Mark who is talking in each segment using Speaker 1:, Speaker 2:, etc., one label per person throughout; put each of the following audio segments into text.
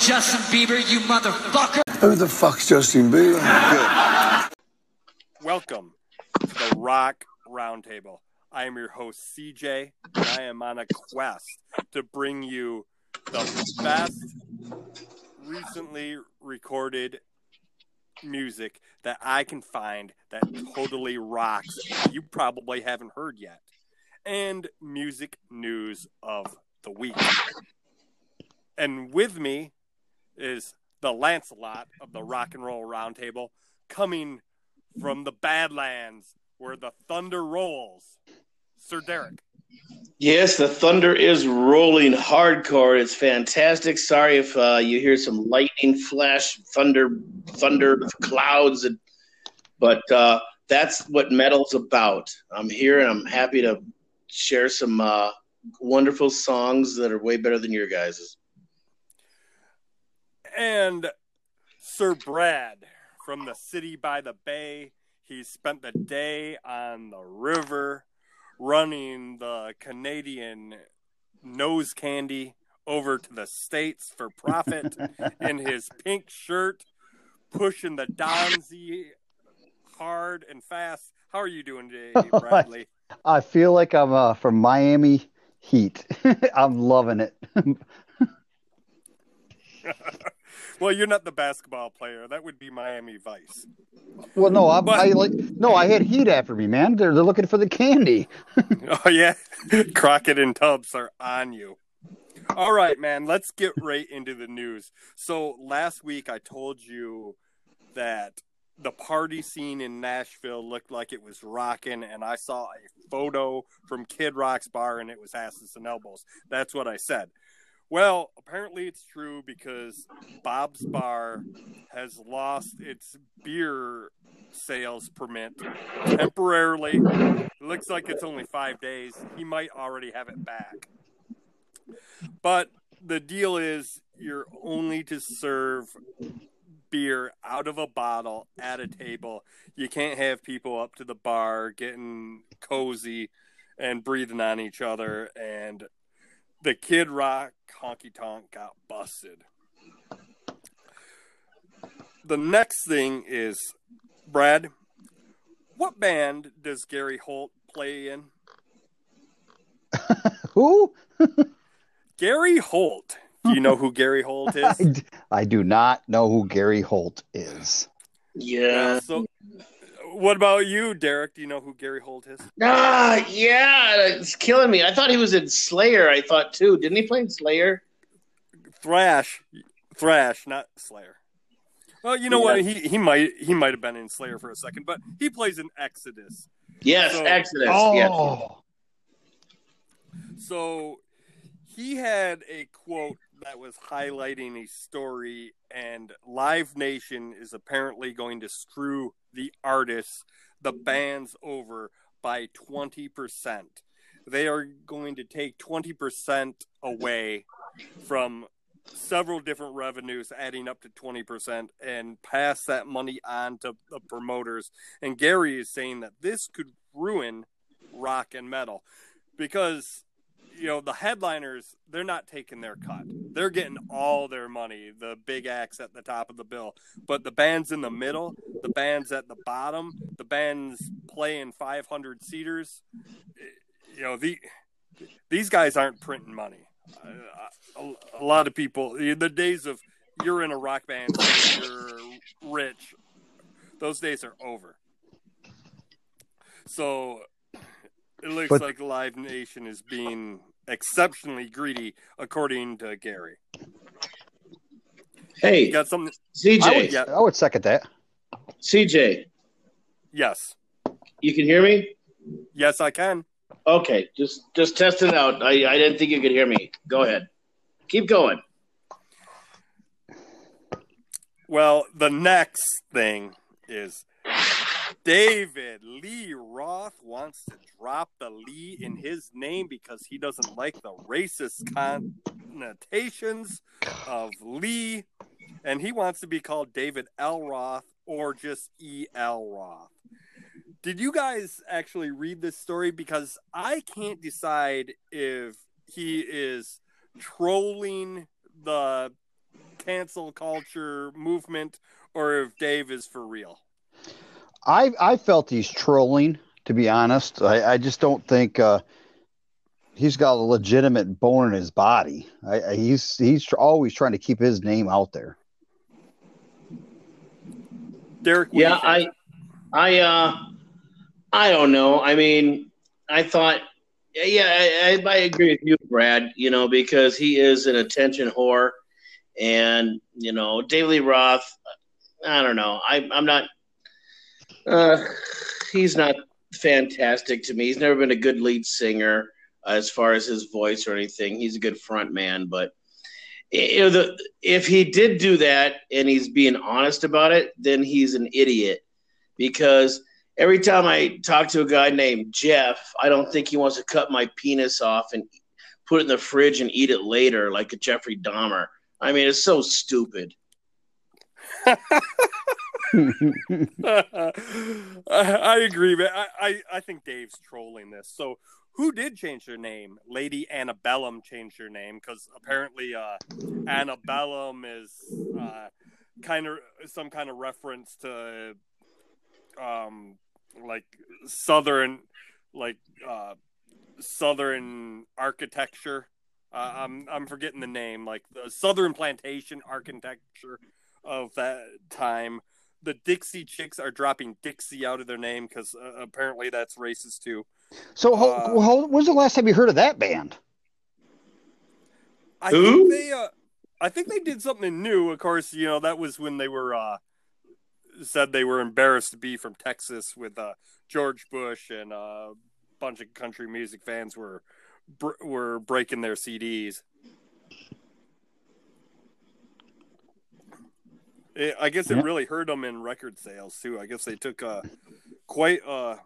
Speaker 1: fucking Justin Bieber, you motherfucker.
Speaker 2: Who the fuck's Justin Bieber? Good.
Speaker 3: Welcome to the Rock Roundtable. I am your host, CJ, and I am on a quest to bring you the best recently recorded music that I can find that totally rocks. You probably haven't heard yet. And music news of the week. And with me is the Lancelot of the Rock and Roll Roundtable coming from the Badlands where the thunder rolls. Sir Derek.
Speaker 4: Yes, the thunder is rolling hardcore. It's fantastic. Sorry if uh, you hear some lightning flash, thunder, thunder clouds, and, but uh, that's what metal's about. I'm here and I'm happy to share some uh, wonderful songs that are way better than your guys's.
Speaker 3: And Sir Brad from the city by the bay. He spent the day on the river running the Canadian nose candy over to the States for profit in his pink shirt, pushing the Donzi hard and fast. How are you doing today, Bradley?
Speaker 5: I feel like I'm uh, from Miami Heat. I'm loving it.
Speaker 3: Well, you're not the basketball player. That would be Miami Vice.
Speaker 5: well, no, I'm,
Speaker 3: But-
Speaker 5: I like no. I had Heat after me, man. They're they're looking for the candy.
Speaker 3: Oh yeah, Crockett and Tubbs are on you. All right, man. Let's get right into the news. So last week I told you that the party scene in Nashville looked like it was rocking, and I saw a photo from Kid Rock's bar, and it was asses and elbows. That's what I said. Well, apparently it's true because Bob's Bar has lost its beer sales permit temporarily. It looks like it's only five days. He might already have it back. But the deal is you're only to serve beer out of a bottle at a table. You can't have people up to the bar getting cozy and breathing on each other. And the Kid Rock honky tonk got busted. The next thing is Brad, what band does Gary Holt play in?
Speaker 5: Who?
Speaker 3: Gary Holt. Do you know who Gary Holt
Speaker 5: I,
Speaker 3: is?
Speaker 5: d- I do not know who Gary Holt is.
Speaker 4: Yeah.
Speaker 3: So, what about you, Derek? Do you know who Gary Holt is?
Speaker 4: Ah, yeah, it's killing me. I thought he was in Slayer. I thought too. Didn't he play in Slayer?
Speaker 3: Thrash, Thrash, not Slayer. Well, you know what? He he might he might have been in Slayer for a second, but he plays in Exodus.
Speaker 4: Yes,
Speaker 3: So-
Speaker 4: Exodus.
Speaker 5: Oh,
Speaker 4: Yes.
Speaker 3: So he had a quote that was highlighting a story, and Live Nation is apparently going to screw the artists, the bands over by 20%. They are going to take 20% away from several different revenues, adding up to 20%, and pass that money on to the promoters. And Gary is saying that this could ruin rock and metal because you know the headliners they're not taking their cut they're getting all their money the big acts at the top of the bill. But the bands in the middle the bands at the bottom the bands playing 500 seaters eh, you know the these guys aren't printing money. A, a lot of people the days of you're in a rock band you're rich those days are over. So it looks
Speaker 5: But-
Speaker 3: like Live Nation is being exceptionally greedy, according to Gary.
Speaker 4: Hey,
Speaker 3: You got something?
Speaker 4: CJ.
Speaker 5: I would,
Speaker 3: Yeah.
Speaker 5: I would second that.
Speaker 4: CJ,
Speaker 3: Yes,
Speaker 4: you can hear me?
Speaker 3: yes, I can.
Speaker 4: Okay, just just test it out. I, I didn't think you could hear me. Go ahead. Keep going.
Speaker 3: Well, the next thing is David Lee Roth wants to drop the Lee in his name because he doesn't like the racist connotations of Lee, and he wants to be called David L. Roth or just E. L. Roth. Did you guys actually read this story? Because I can't decide if he is trolling the cancel culture movement or if Dave is for real.
Speaker 5: I I felt he's trolling. To be honest, I, I just don't think uh, he's got a legitimate bone in his body. I, I, he's he's always trying to keep his name out there.
Speaker 3: Derek, what do you
Speaker 4: Yeah. I, I, uh, I don't know. I mean, I thought, yeah, I, I, I agree with you, Brad. You know, because he is an attention whore, and you know, David Lee Roth. I don't know. I, I'm not. Uh, he's not fantastic to me. He's never been a good lead singer as far as his voice or anything. He's a good front man, but you know, the, if he did do that and he's being honest about it, then he's an idiot. Because every time I talk to a guy named Jeff, I don't think he wants to cut my penis off and put it in the fridge and eat it later like a Jeffrey Dahmer. I mean, it's so stupid.
Speaker 3: I, I agree, but I, I, I think Dave's trolling this. So, who did change their name? Lady Antebellum changed her name because apparently uh, Antebellum is uh, kind of some kind of reference to um, like southern, like uh, southern architecture. Uh, I'm I'm forgetting the name, like the southern plantation architecture of that time the Dixie Chicks are dropping Dixie out of their name because uh, apparently that's racist too.
Speaker 5: So, ho-
Speaker 3: Uh,
Speaker 5: ho- when's the last time you heard of that band?
Speaker 3: I
Speaker 4: Who?
Speaker 3: think they, uh, I think they did something new. Of course, you know that was when they were uh, said they were embarrassed to be from Texas with uh, George Bush and uh, a bunch of country music fans were br- were breaking their CDs. It, I guess it
Speaker 5: Yeah.
Speaker 3: really hurt them in record sales too. I guess they took uh, quite a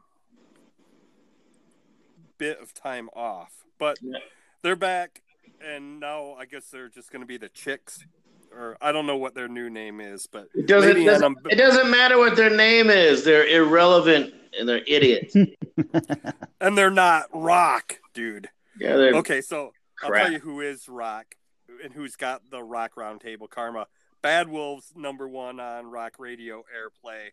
Speaker 3: bit of time off, but
Speaker 4: Yeah.
Speaker 3: they're back, and now I guess they're just going to be the Chicks, or I don't know what their new name is, but
Speaker 4: It doesn't,
Speaker 3: Lady
Speaker 4: doesn't- it doesn't matter what their name is. They're irrelevant and they're idiots.
Speaker 3: and they're not rock, dude.
Speaker 4: yeah,
Speaker 3: Okay, so I'll tell you who is rock and who's got the rock roundtable karma. Bad Wolves number one on rock radio airplay.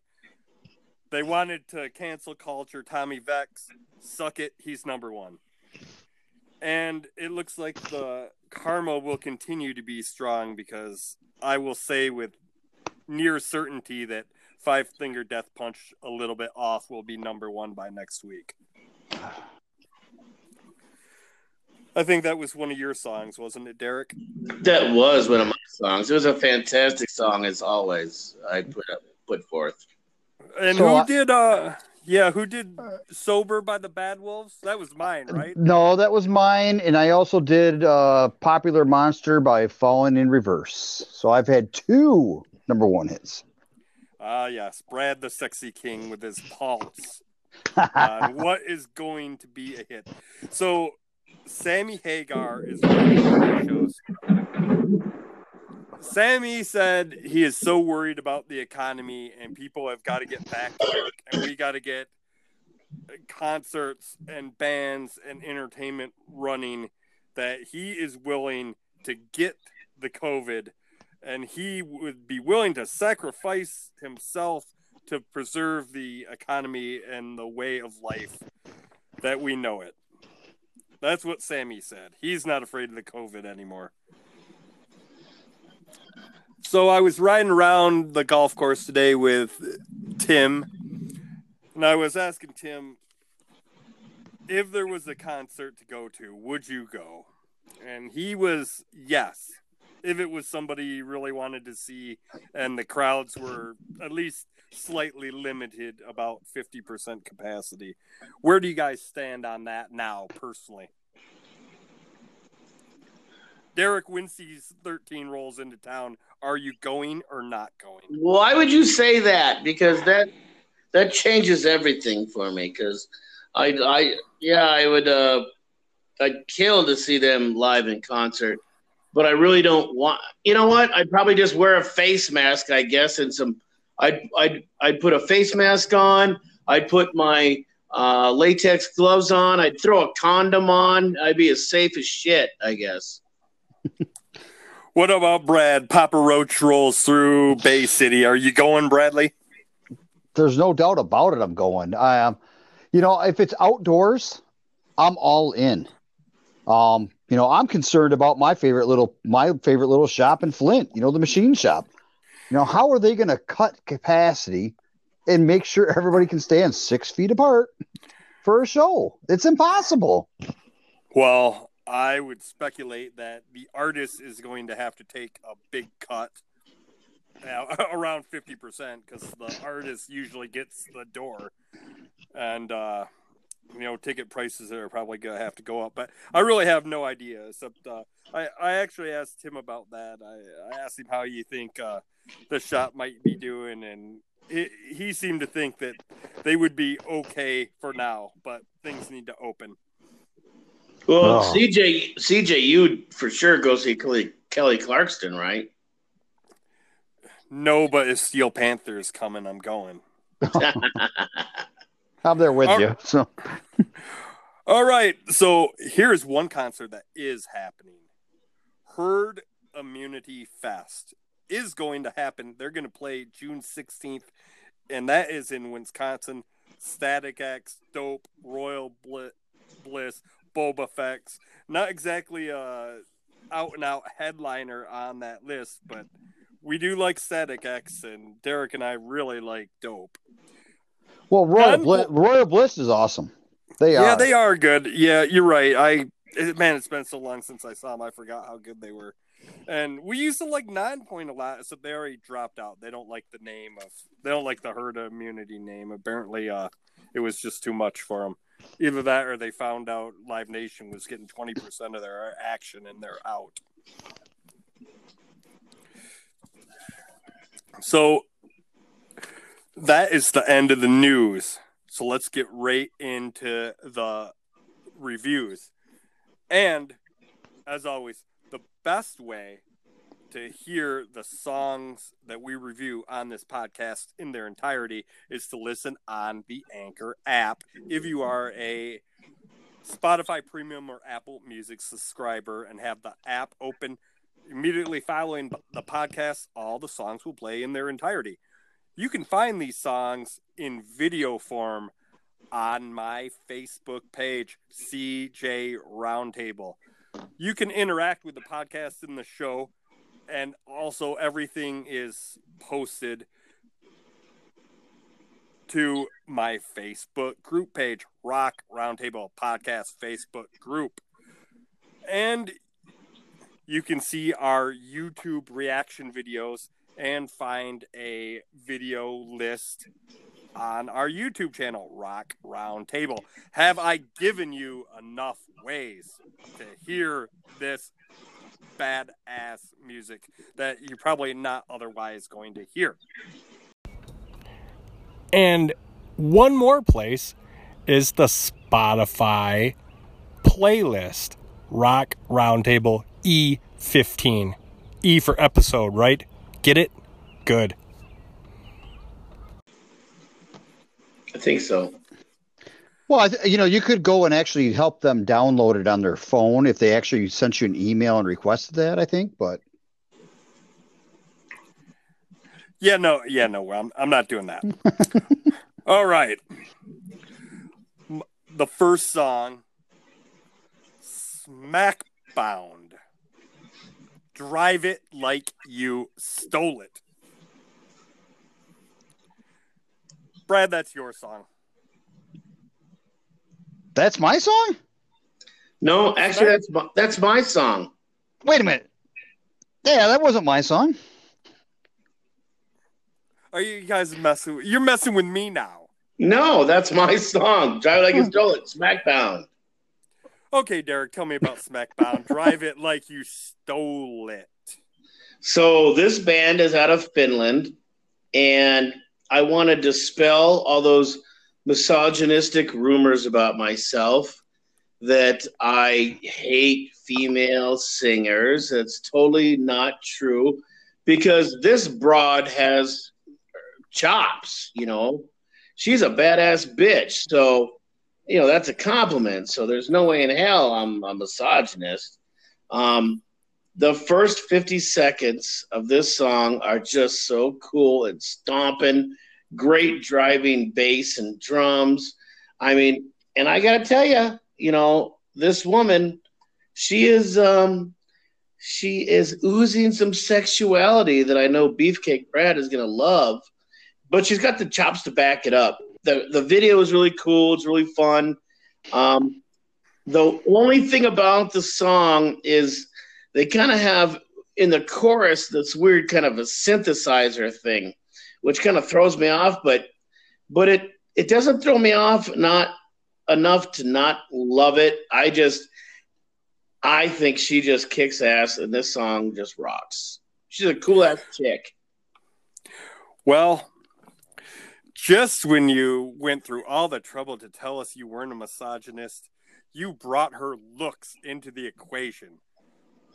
Speaker 3: They wanted to cancel culture. Tommy Vext, suck it. He's number one. And it looks like the karma will continue to be strong because I will say with near certainty that Five Finger Death Punch a little bit off will be number one by next week. I think that was one of your songs, wasn't it, Derek?
Speaker 4: That was one of my songs. It was a fantastic song, as always. I put up, put forth.
Speaker 3: And
Speaker 5: So
Speaker 3: who
Speaker 5: I-
Speaker 3: did uh yeah, who did Sober by the Bad Wolves? That was mine, right?
Speaker 5: No, that was mine, and I also did uh, "Popular Monster" by Falling in Reverse. So I've had two number one hits.
Speaker 3: Ah yes, Brad the Sexy King with his pulse. on what is going to be a hit. So Sammy Hagar is shows. Sammy said he is so worried about the economy and people have got to get back to work and we got to get concerts and bands and entertainment running that he is willing to get the COVID and he would be willing to sacrifice himself to preserve the economy and the way of life that we know it. That's what Sammy said. He's not afraid of the COVID anymore. So I was riding around the golf course today with Tim, and I was asking Tim if there was a concert to go to, would you go? And he was yes. If it was somebody you really wanted to see, and the crowds were at least slightly limited, about 50% capacity. Where do you guys stand on that now, personally? Derek Wednesday 13 rolls into town. Are you going or not going?
Speaker 4: Why would you say that? Because that that changes everything for me. Because I, I, yeah, I would, uh, I'd kill to see them live in concert, but I really don't want. You know what? I'd probably just wear a face mask, I guess, and some. I'd, I'd, I'd put a face mask on. I'd put my uh, latex gloves on. I'd throw a condom on. I'd be as safe as shit, I guess.
Speaker 3: What about Brad? Papa Roach rolls through Bay City. Are you going, Bradley?
Speaker 5: There's no doubt about it. I'm going. I am. Um, you know, if it's outdoors, I'm all in. Um, you know, I'm concerned about my favorite little my favorite little shop in Flint. You know, the machine shop. You know, how are they going to cut capacity and make sure everybody can stand six feet apart for a show? It's impossible.
Speaker 3: Well, I would speculate that the artist is going to have to take a big cut, uh, around fifty percent, because the artist usually gets the door, and uh, you know ticket prices are probably going to have to go up. But I really have no idea. Except uh, I I actually asked him about that. I, I asked him how you think uh, the shop might be doing, and he, he seemed to think that they would be okay for now, but things need to open.
Speaker 4: Well, oh. CJ, CJ, you for sure go see Kelly, Kelly Clarkson, right?
Speaker 3: No, but if Steel Panther is coming, I'm going.
Speaker 5: I'm there with All you. So,
Speaker 3: All right. So here's one concert that is happening. Herd Immunity Fest is going to happen. They're going to play June 16th, and that is in Wisconsin. Static X, Dope, Royal Bliss, Bobaflex. Not exactly a out and out headliner on that list, but we do like Static X, and Derek and I really like Dope.
Speaker 5: Well, Royal, Bliss, Royal Bliss is awesome. They
Speaker 3: are.
Speaker 5: Yeah,
Speaker 3: they are good. Yeah, you're right. I man, it's been so long since I saw them. I forgot how good they were. And we used to like Nonpoint a lot, so they already dropped out. They don't like the name of. They don't like the herd immunity name. Apparently, uh, it was just too much for them. Either that, or they found out Live Nation was getting twenty percent of their action, and they're out. So that is the end of the news. So let's get right into the reviews. And as always, best way to hear the songs that we review on this podcast in their entirety is to listen on the Anchor app. If you are a Spotify Premium or Apple Music subscriber and have the app open immediately following the podcast, all the songs will play in their entirety. You can find these songs in video form on my Facebook page, CJ Roundtable. You can interact with the podcast in the show, and also everything is posted to my Facebook group page, Rock Roundtable Podcast Facebook group. And you can see our YouTube reaction videos and find a video list on our YouTube channel, Rock Roundtable. Have I given you enough ways to hear this badass music that you're probably not otherwise going to hear? And one more place is the Spotify playlist, Rock Roundtable E15. E for episode, right? Get it? Good.
Speaker 4: I think so.
Speaker 5: Well, th- you know, you could go and actually help them download it on their phone if they actually sent you an email and requested that. I think, but
Speaker 3: yeah, no, yeah, no, I'm I'm not doing that. All right, the first song, Smackbound. Drive it like you stole it. Brad, that's your song.
Speaker 5: That's my song?
Speaker 4: No, actually, that's my, that's my song.
Speaker 5: Wait a minute. Yeah, that wasn't my song.
Speaker 3: Are you guys messing? With, you're messing with me now.
Speaker 4: No, that's my song. Drive it like you stole it. Smackbound.
Speaker 3: Okay, Derek, tell me about Smackbound. Drive it like you stole it.
Speaker 4: So this band is out of Finland, and I want to dispel all those misogynistic rumors about myself that I hate female singers. That's totally not true because this broad has chops, you know. She's a badass bitch. So, you know, that's a compliment. So there's no way in hell I'm a misogynist. Um, the first 50 seconds of this song are just so cool and stomping, great driving bass and drums. I mean, and I got to tell you, you know, this woman, she is um she is oozing some sexuality that I know Beefcake Brad is going to love, but she's got the chops to back it up. The the video is really cool, it's really fun. Um the only thing about the song is they kind of have in the chorus this weird kind of a synthesizer thing, which kind of throws me off, but but it it doesn't throw me off not enough to not love it. I just I think she just kicks ass and this song just rocks. She's a cool ass chick.
Speaker 3: Well, just when you went through all the trouble to tell us you weren't a misogynist, you brought her looks into the equation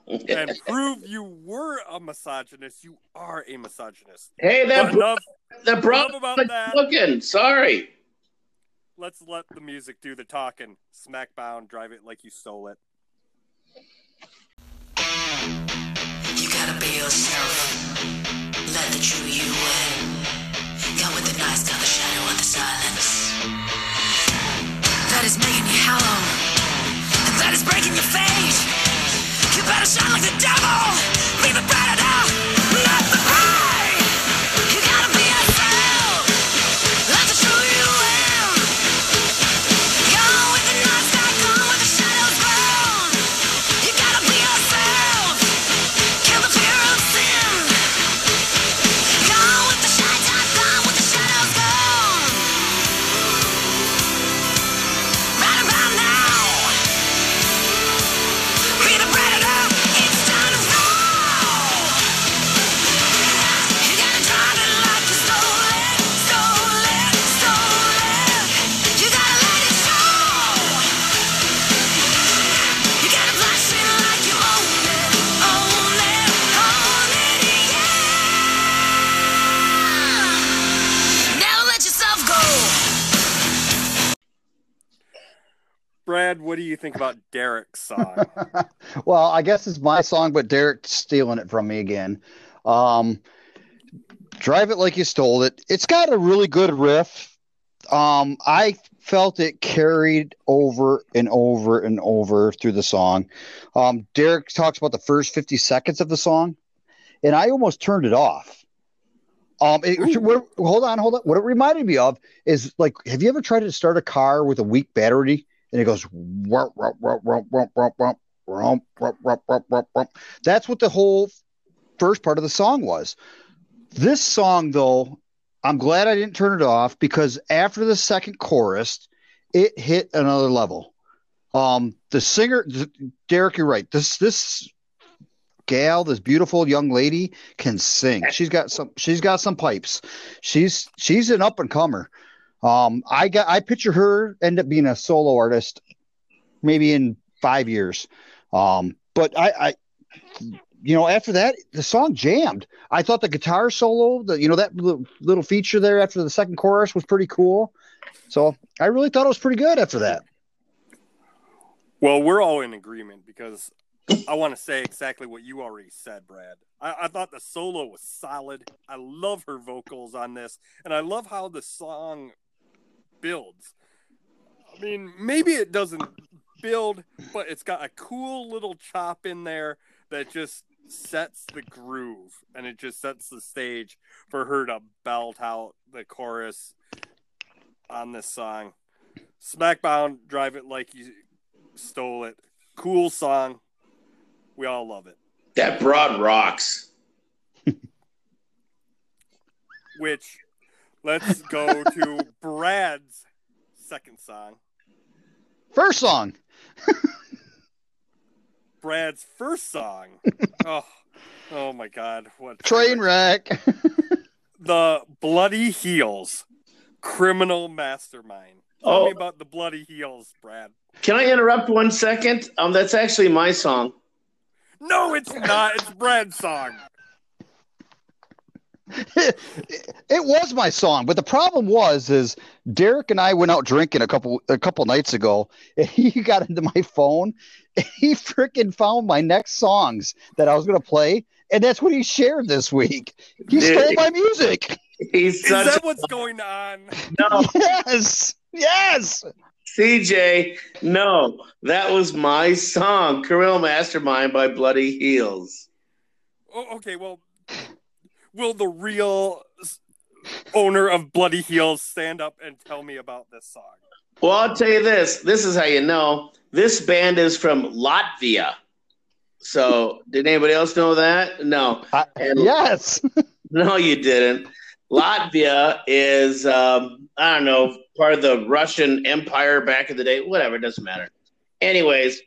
Speaker 3: and prove you were a misogynist. You are a misogynist.
Speaker 4: Hey, that
Speaker 3: But
Speaker 4: bro-
Speaker 3: enough,
Speaker 4: that bro
Speaker 3: enough about that.
Speaker 4: looking. Sorry.
Speaker 3: Let's let the music do the talking. Smackbound, drive it like you stole it.
Speaker 6: You gotta be yourself. Let the true you win. Go with the nice, got the shadow of the silence. That is making you hollow. And that is breaking your fate. Better shine like the devil. You
Speaker 3: think about Derek's song?
Speaker 5: Well, I guess it's my song, but Derek's stealing it from me again. Um, Drive it like you stole it. It's got a really good riff. Um, I felt it carried over and over and over through the song. Um, Derek talks about the first 50 seconds of the song, and I almost turned it off. Um, it, what, hold on, hold on. What it reminded me of is like, have you ever tried to start a car with a weak battery and it goes, that's what the whole first part of the song was. This song, though, I'm glad I didn't turn it off because after the second chorus, it hit another level. Um, the singer, Derek, you're right. This this gal, this beautiful young lady, can sing. She's got some. She's got some pipes. She's she's an up and comer. Um, I got I picture her end up being a solo artist, maybe in five years. Um, but I, I, you know, after that, the song jammed. I thought the guitar solo, the you know that little, feature there after the second chorus was pretty cool. So I really thought it was pretty good after that.
Speaker 3: well, we're all in agreement because I want to say exactly what you already said, Brad. I, I thought the solo was solid. I love her vocals on this, and I love how the song builds. I mean, maybe it doesn't build, but it's got a cool little chop in there that just sets the groove and it just sets the stage for her to belt out the chorus on this song. Smackbound, drive it like you stole it. Cool song. We all love it.
Speaker 4: That broad rocks.
Speaker 3: Which let's go to Brad's second song.
Speaker 5: First song,
Speaker 3: Brad's first song. oh, oh my God! What
Speaker 5: train wreck.
Speaker 3: The Bloody Heels, Criminal Mastermind. Tell
Speaker 4: Oh.
Speaker 3: me about the Bloody Heels, Brad.
Speaker 4: Can I interrupt one second? Um, that's actually my song.
Speaker 3: No, it's not. It's Brad's song.
Speaker 5: It, it was my song, but the problem was is Derek and I went out drinking a couple a couple nights ago, and he got into my phone. And he freaking found my next songs that I was going to play, and that's what he shared this week. He
Speaker 4: Dude.
Speaker 5: stole my music.
Speaker 4: He's
Speaker 3: Is
Speaker 4: such
Speaker 3: that what's going on?
Speaker 4: no
Speaker 5: Yes, yes.
Speaker 4: CJ. No, that was my song, "Criminal Mastermind" by Bloody Heels.
Speaker 3: Oh, okay, well, will the real owner of Bloody Heels stand up and tell me about this song?
Speaker 4: Well, I'll tell you this. This is how you know. This band is from Latvia. So, did anybody else know that? No.
Speaker 5: I-
Speaker 4: And-
Speaker 5: yes.
Speaker 4: No, you didn't. Latvia is, um, I don't know, part of the Russian Empire back in the day. Whatever, it doesn't matter. Anyways,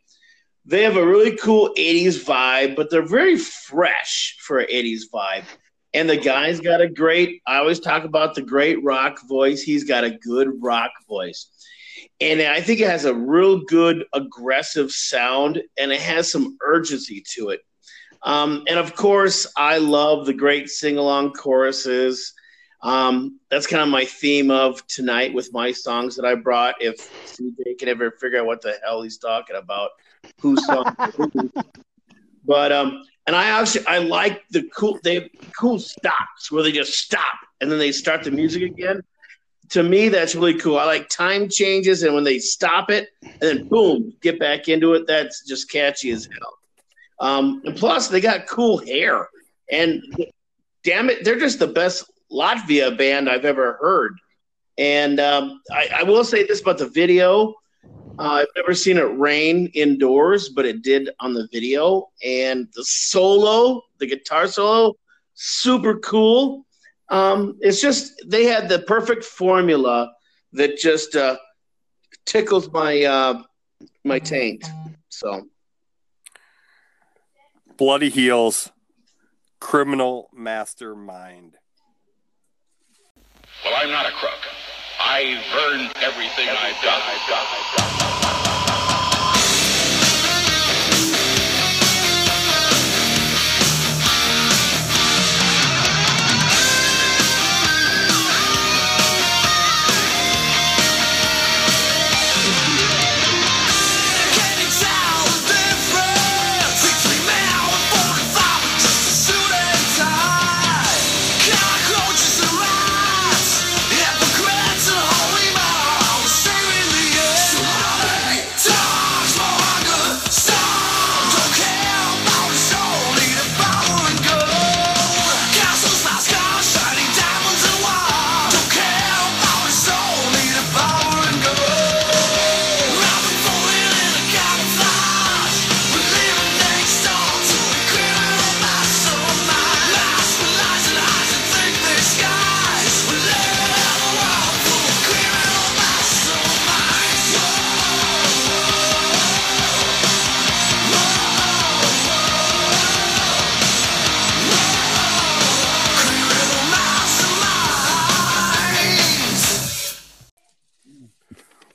Speaker 4: they have a really cool 80s vibe, but they're very fresh for an 80s vibe. And the guy's got a great, I always talk about the great rock voice. He's got a good rock voice. And I think it has a real good aggressive sound and it has some urgency to it. Um, and of course, I love the great sing along choruses. Um, that's kind of my theme of tonight with my songs that I brought. If CJ can ever figure out what the hell he's talking about, whose song. but um, and I actually I like the cool they cool stops where they just stop and then they start the music again. To me, that's really cool. I like time changes and when they stop it and then boom, get back into it. That's just catchy as hell. Um, and plus, they got cool hair. And damn it, they're just the best Latvia band I've ever heard. And um, I, I will say this about the video. Uh, I've never seen it rain indoors, but it did on the video. And the solo, the guitar solo, super cool. Um, it's just they had the perfect formula that just uh, tickles my uh, my taint. So
Speaker 3: Bloody Heels, Criminal Mastermind.
Speaker 6: Well, I'm not a crook. I've earned everything I've done. I've. I've.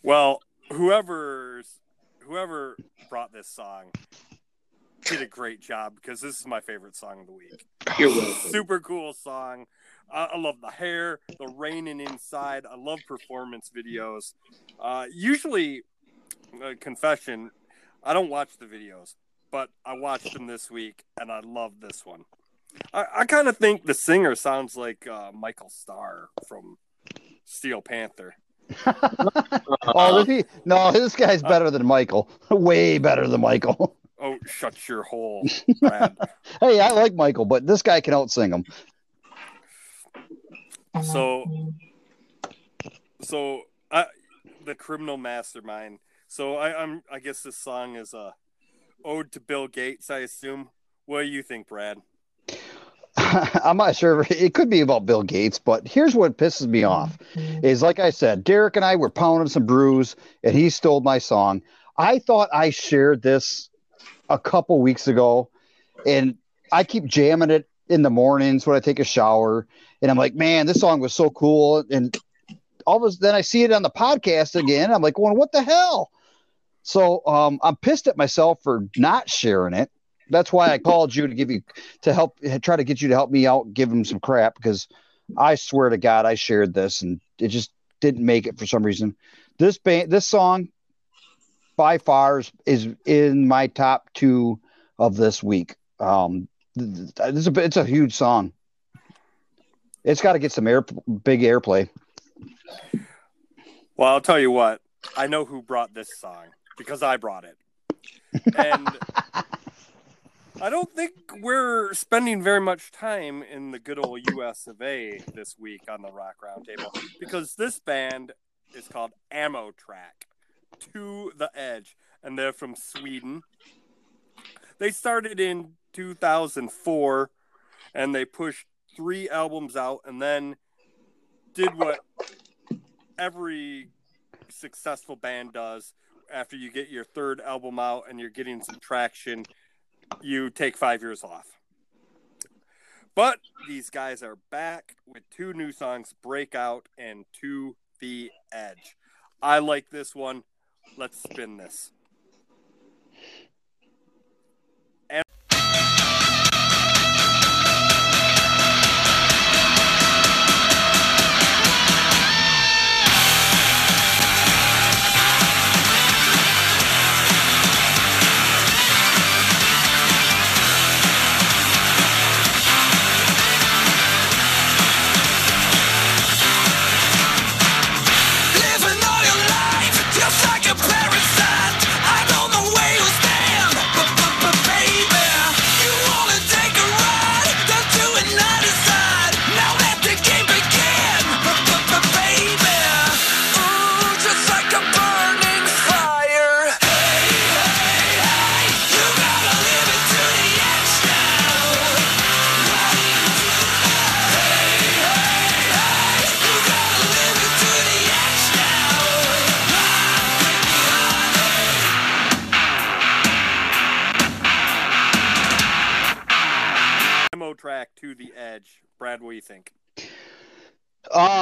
Speaker 3: Well, whoever's whoever brought this song did a great job because this is my favorite song of the week. Super cool song. Uh, I love the hair, the raining inside. I love performance videos. Uh, usually, uh, confession, I don't watch the videos, but I watched them this week and I love this one. I, I kind of think the singer sounds like uh, Michael Starr from Steel Panther.
Speaker 5: oh, is he? No, this guy's uh, better than Michael. Way better than Michael.
Speaker 3: Oh, shut your hole,
Speaker 5: hey, I like Michael, but this guy can outsing him.
Speaker 3: so so I, the criminal mastermind so I, i'm i guess this song is a ode to bill gates i assume what do you think brad
Speaker 5: I'm not sure. It could be about Bill Gates, but here's what pisses me off: is like I said, Derek and I were pounding some brews, and he stole my song. I thought I shared this a couple weeks ago, and I keep jamming it in the mornings when I take a shower, and I'm like, man, this song was so cool, and all of a sudden I see it on the podcast again. I'm like, going, what the hell? So um, I'm pissed at myself for not sharing it that's why I called you to give you to help try to get you to help me out, give him some crap because I swear to God I shared this and it just didn't make it for some reason. This band, this song, by far is, is in my top two of this week. Um, th- th- it's a it's a huge song. It's got to get some air big airplay.
Speaker 3: Well, I'll tell you what. I know who brought this song because I brought it. And I don't think we're spending very much time in the good old US of A this week on the Rock Roundtable because this band is called Ammotrack to the Edge and they're from Sweden. They started in 2004 and they pushed three albums out and then did what every successful band does after you get your third album out and you're getting some traction you take five years off. But these guys are back with two new songs breakout and to the edge. I like this one. Let's spin this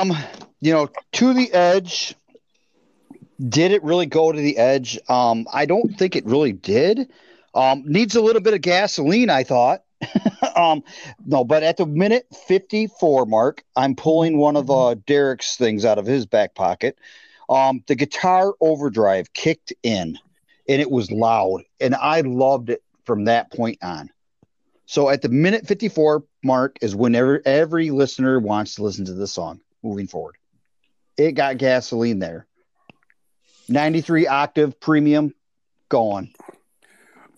Speaker 5: Um, you know, to the edge. Did it really go to the edge? Um, I don't think it really did. Um, needs a little bit of gasoline, I thought. um, no, but at the minute 54 mark, I'm pulling one of uh, Derek's things out of his back pocket. Um, the guitar overdrive kicked in and it was loud, and I loved it from that point on. So at the minute 54 mark is whenever every listener wants to listen to this song moving forward. It got gasoline there. 93 octave premium going.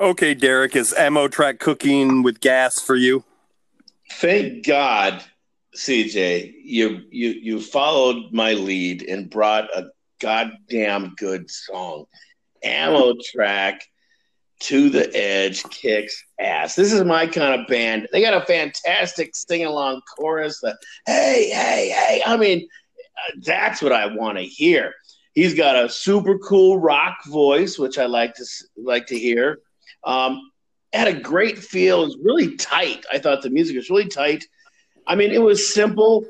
Speaker 3: okay derek is Ammotrack cooking with gas for you
Speaker 4: Thank God, CJ, you you you followed my lead and brought a goddamn good song. Ammo track to the edge kicks ass. This is my kind of band. They got a fantastic sing along chorus. The hey hey hey. I mean, uh, that's what I want to hear. He's got a super cool rock voice, which I like to like to hear. Um, had a great feel. It was really tight. I thought the music was really tight. I mean, it was simple,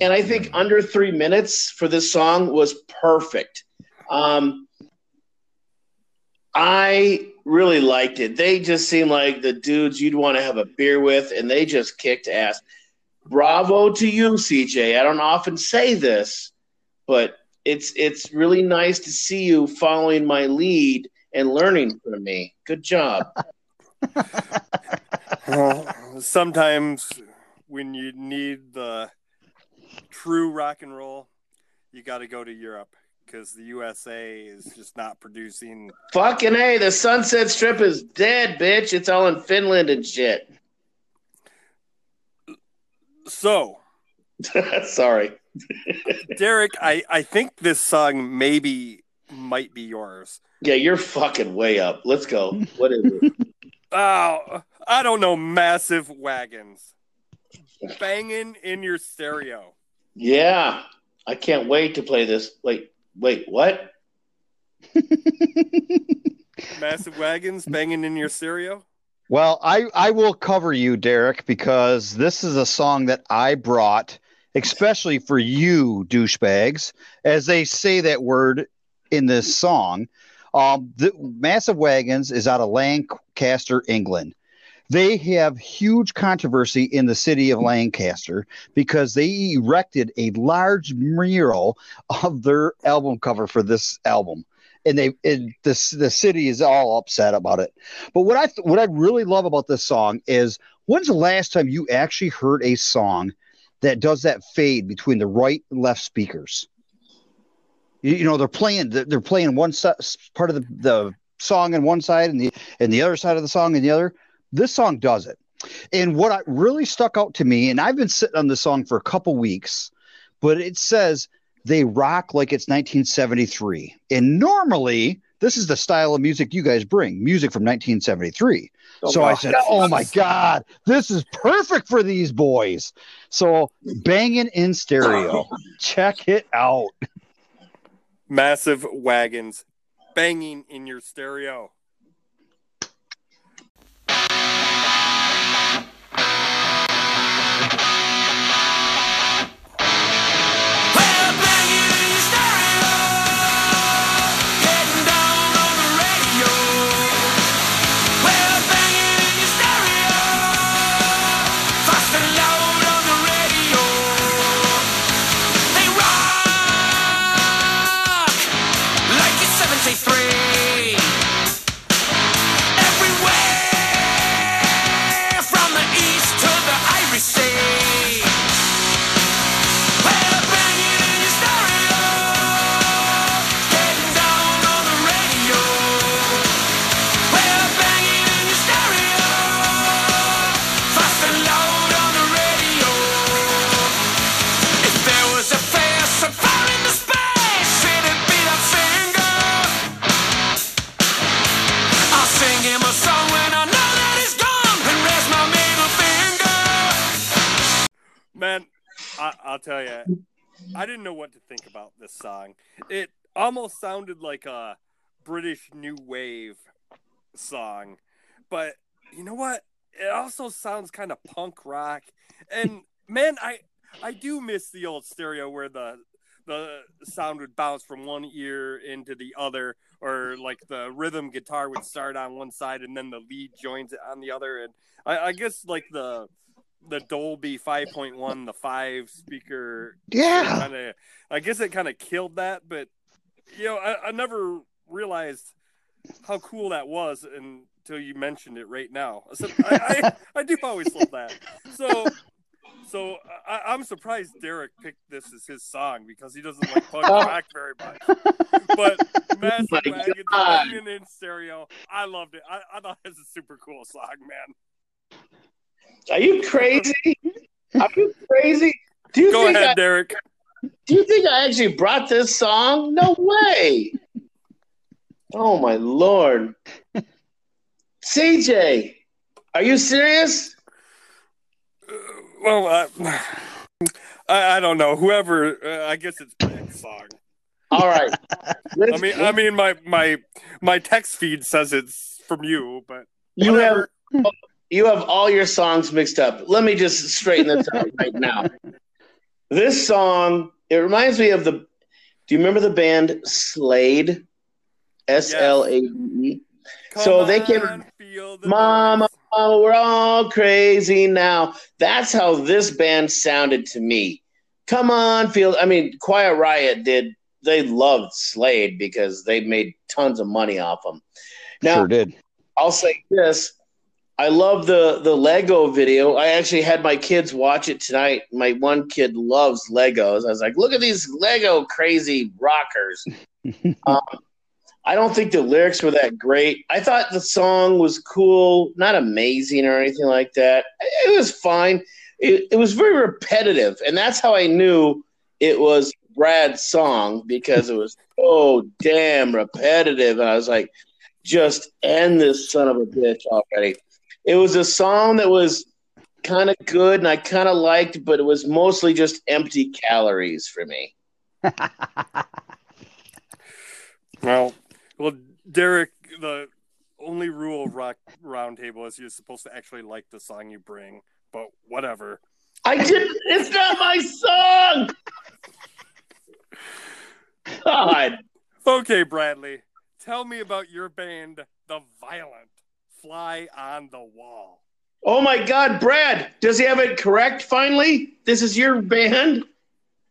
Speaker 4: and I think under three minutes for this song was perfect. Um, I really liked it. They just seemed like the dudes you'd want to have a beer with, and they just kicked ass. Bravo to you, CJ. I don't often say this, but it's it's really nice to see you following my lead and learning from me. Good job.
Speaker 3: sometimes when you need the true rock and roll, you got to go to Europe because the USA is just not producing.
Speaker 4: Fucking A, the Sunset Strip is dead, bitch. It's all in Finland and shit.
Speaker 3: So,
Speaker 4: Sorry.
Speaker 3: Derek, I, I think this song maybe might be yours.
Speaker 4: Yeah, you're fucking way up. Let's go. What is it?
Speaker 3: Oh, I don't know. Massive wagons banging in your stereo.
Speaker 4: yeah, I can't wait to play this. Wait, wait, what?
Speaker 3: Massive wagons banging in your stereo.
Speaker 5: Well, I, I will cover you, Derek, because this is a song that I brought especially for you, douchebags, as they say that word in this song. Um, the Massive Wagons is out of Lancaster, England. They have huge controversy in the city of Lancaster because they erected a large mural of their album cover for this album. And they, it, the the city is all upset about it. But what I th- what I really love about this song is when's the last time you actually heard a song that does that fade between the right and left speakers? You, you know they're playing they're playing one part of the, the song on one side and the and the other side of the song and the other. This song does it. And what I really stuck out to me, and I've been sitting on this song for a couple weeks, but it says they rock like it's 1973. And normally, this is the style of music you guys bring music from 1973.
Speaker 4: Oh,
Speaker 5: so I said, Oh my God, this is perfect for these boys. So banging in stereo. Check it out.
Speaker 3: Massive wagons banging in your stereo. Tell you, I didn't know what to think about this song. It almost sounded like a British new wave song, but you know what? It also sounds kind of punk rock. And man, I I do miss the old stereo where the the sound would bounce from one ear into the other, or like the rhythm guitar would start on one side and then the lead joins it on the other. And I, I guess like the the Dolby 5.1, the five speaker.
Speaker 5: Yeah.
Speaker 3: Kind of, I guess it kind of killed that, but you know, I, I never realized how cool that was until you mentioned it right now. So I, I, I do always love that. So, so I, I'm surprised Derek picked this as his song because he doesn't like punk rock oh. very much. But Massive
Speaker 4: my
Speaker 3: Wagons
Speaker 4: God.
Speaker 3: banging in stereo, I loved it. I, I thought it was a super cool song, man.
Speaker 4: Are you crazy? Are you crazy? Do you
Speaker 3: Go
Speaker 4: think
Speaker 3: ahead,
Speaker 4: I,
Speaker 3: Derek.
Speaker 4: do you think I actually brought this song? No way. Oh my lord. CJ, are you serious?
Speaker 3: Well, I, I, I don't know. Whoever, uh, I guess it's Brand's song.
Speaker 4: All right.
Speaker 3: I mean, I mean, my my my text feed says it's from you, but
Speaker 4: you have. You have all your songs mixed up. Let me just straighten this out right now. This song, it reminds me of the do you remember the band Slade? S L A D E. So they came-
Speaker 3: feel the
Speaker 4: Mama, mama, we're all crazy now. That's how this band sounded to me. Come on, feel. I mean, Quiet Riot did. They loved Slade because they made tons of money off them. Now,
Speaker 5: sure did.
Speaker 4: I'll say this. I love the the Lego video. I actually had my kids watch it tonight. My one kid loves Legos. I was like, "Look at these Lego crazy rockers." um, I don't think the lyrics were that great. I thought the song was cool, not amazing or anything like that. It was fine. It, it was very repetitive, and that's how I knew it was Brad's song because it was so damn repetitive. And I was like, just end this son of a bitch already. It was a song that was kind of good and I kind of liked, but it was mostly just empty calories for me.
Speaker 3: Well, well, Derek, the only rule of Rock Roundtable is you're supposed to actually like the song you bring, but whatever.
Speaker 4: I didn't. It's not my song. God.
Speaker 3: Okay, Bradley, tell me about your band, The Violent. Fly on the Wall.
Speaker 4: Oh my God, Brad! Does he have it correct finally? This is your band.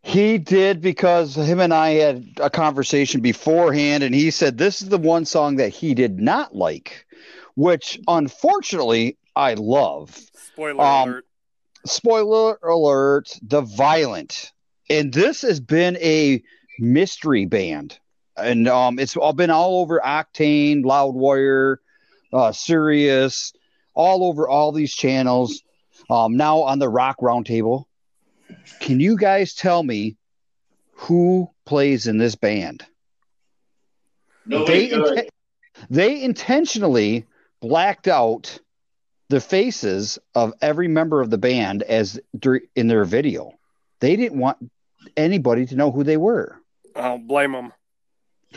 Speaker 5: He did because him and I had a conversation beforehand, and he said this is the one song that he did not like, which unfortunately I love.
Speaker 3: Spoiler
Speaker 5: Um,
Speaker 3: alert.
Speaker 5: Spoiler alert: The Violent, and this has been a mystery band, and um, it's all been all over Octane, Loudwire, uh, Sirius, all over all these channels. Um, now on the Rock Roundtable. Can you guys tell me who plays in this band?
Speaker 4: Nobody
Speaker 5: they,
Speaker 4: could.
Speaker 5: inten- they intentionally blacked out the faces of every member of the band as in their video. They didn't want anybody to know who they were.
Speaker 3: I don't blame them.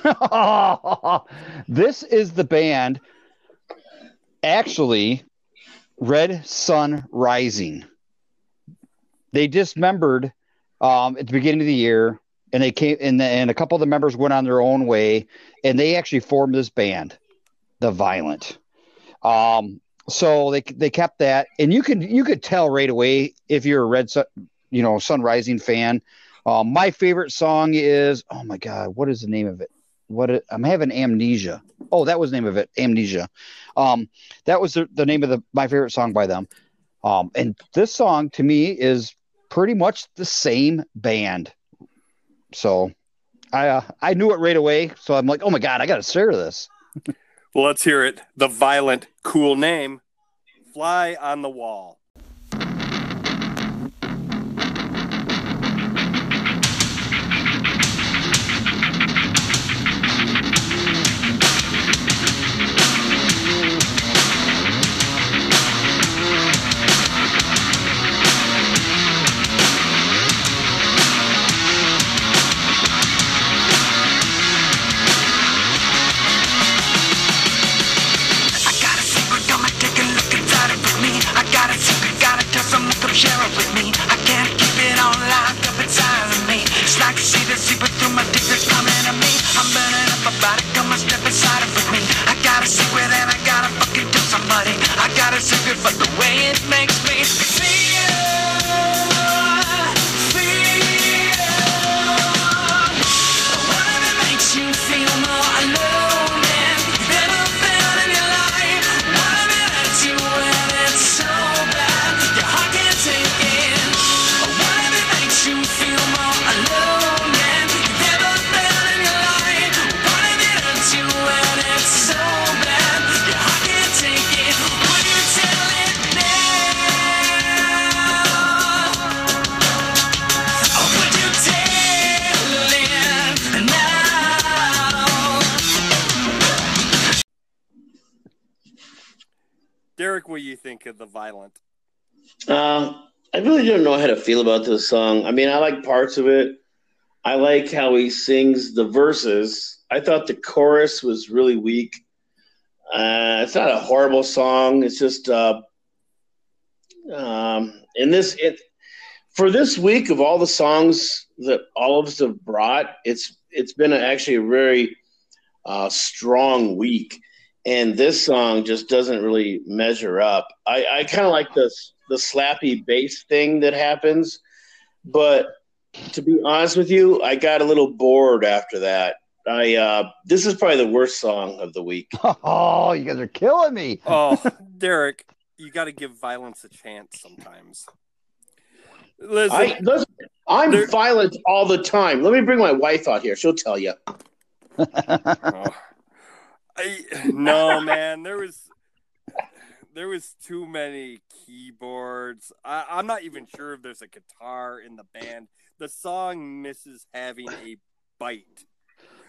Speaker 5: this is the band actually Red Sun Rising. They dismembered um, at the beginning of the year, and they came and, and a couple of the members went on their own way, and they actually formed this band, the Violent. Um, so they they kept that, and you can you could tell right away if you're a Red Sun, you know, Sun Rising fan. Um, my favorite song is oh my god, what is the name of it? What it, I'm having amnesia. Oh, that was the name of it, amnesia. Um, that was the, the name of the my favorite song by them. Um, and this song to me is pretty much the same band. So I uh, I knew it right away. So I'm like, oh my god, I got to share this.
Speaker 3: Well, let's hear it. The violent, cool name, Fly on the Wall.
Speaker 6: Feel
Speaker 4: about this song. I mean, I like parts of it. I like how he sings the verses. I thought the chorus was really weak. Uh, it's not a horrible song. It's just uh, um, in this it for this week of all the songs that all of us have brought. It's it's been actually a very uh, strong week, and this song just doesn't really measure up. I, I kind of like the the slappy bass thing that happens, but to be honest with you, I got a little bored after that. I uh, this is probably the worst song of the week.
Speaker 5: Oh, you guys are killing me.
Speaker 3: Oh, Derek, you got to give violence a chance sometimes. Listen,
Speaker 4: I listen, I'm
Speaker 3: There-
Speaker 4: violent all the time. Let me bring my wife out here; she'll tell you.
Speaker 3: Oh. I, no, man, there was there was too many keyboards. I, I'm not even sure if there's a guitar in the band. The song misses having a bite.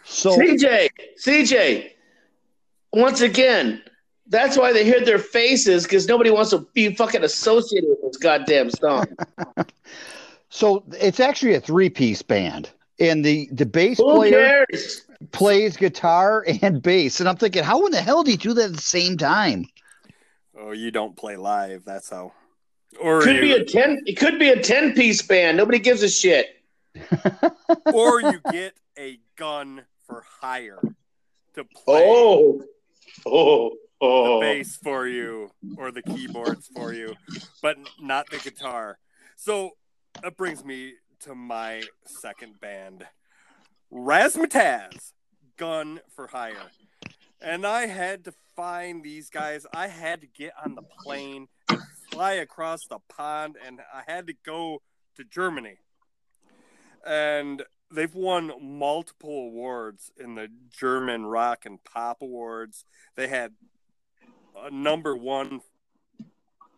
Speaker 5: So
Speaker 4: CJ, CJ, once again, that's why they hid their faces because nobody wants to be fucking associated with this goddamn song.
Speaker 5: so it's actually a three piece band. And the, the bass
Speaker 4: Who
Speaker 5: player
Speaker 4: cares?
Speaker 5: plays guitar and bass. And I'm thinking, how in the hell do you do that at the same time?
Speaker 3: Oh, you don't play live. That's how. Or
Speaker 4: Could be a ten. It could be a ten piece band. Nobody gives a shit.
Speaker 3: or you get a gun for hire to play.
Speaker 4: Oh, oh, Oh, The
Speaker 3: bass for you or the keyboards for you, but not the guitar. So that brings me to my second band, Razzmatazz, Gun for Hire. And I had to find these guys. I had to get on the plane fly across the pond, and I had to go to Germany. And they've won multiple awards in the German rock and pop awards. They had a number one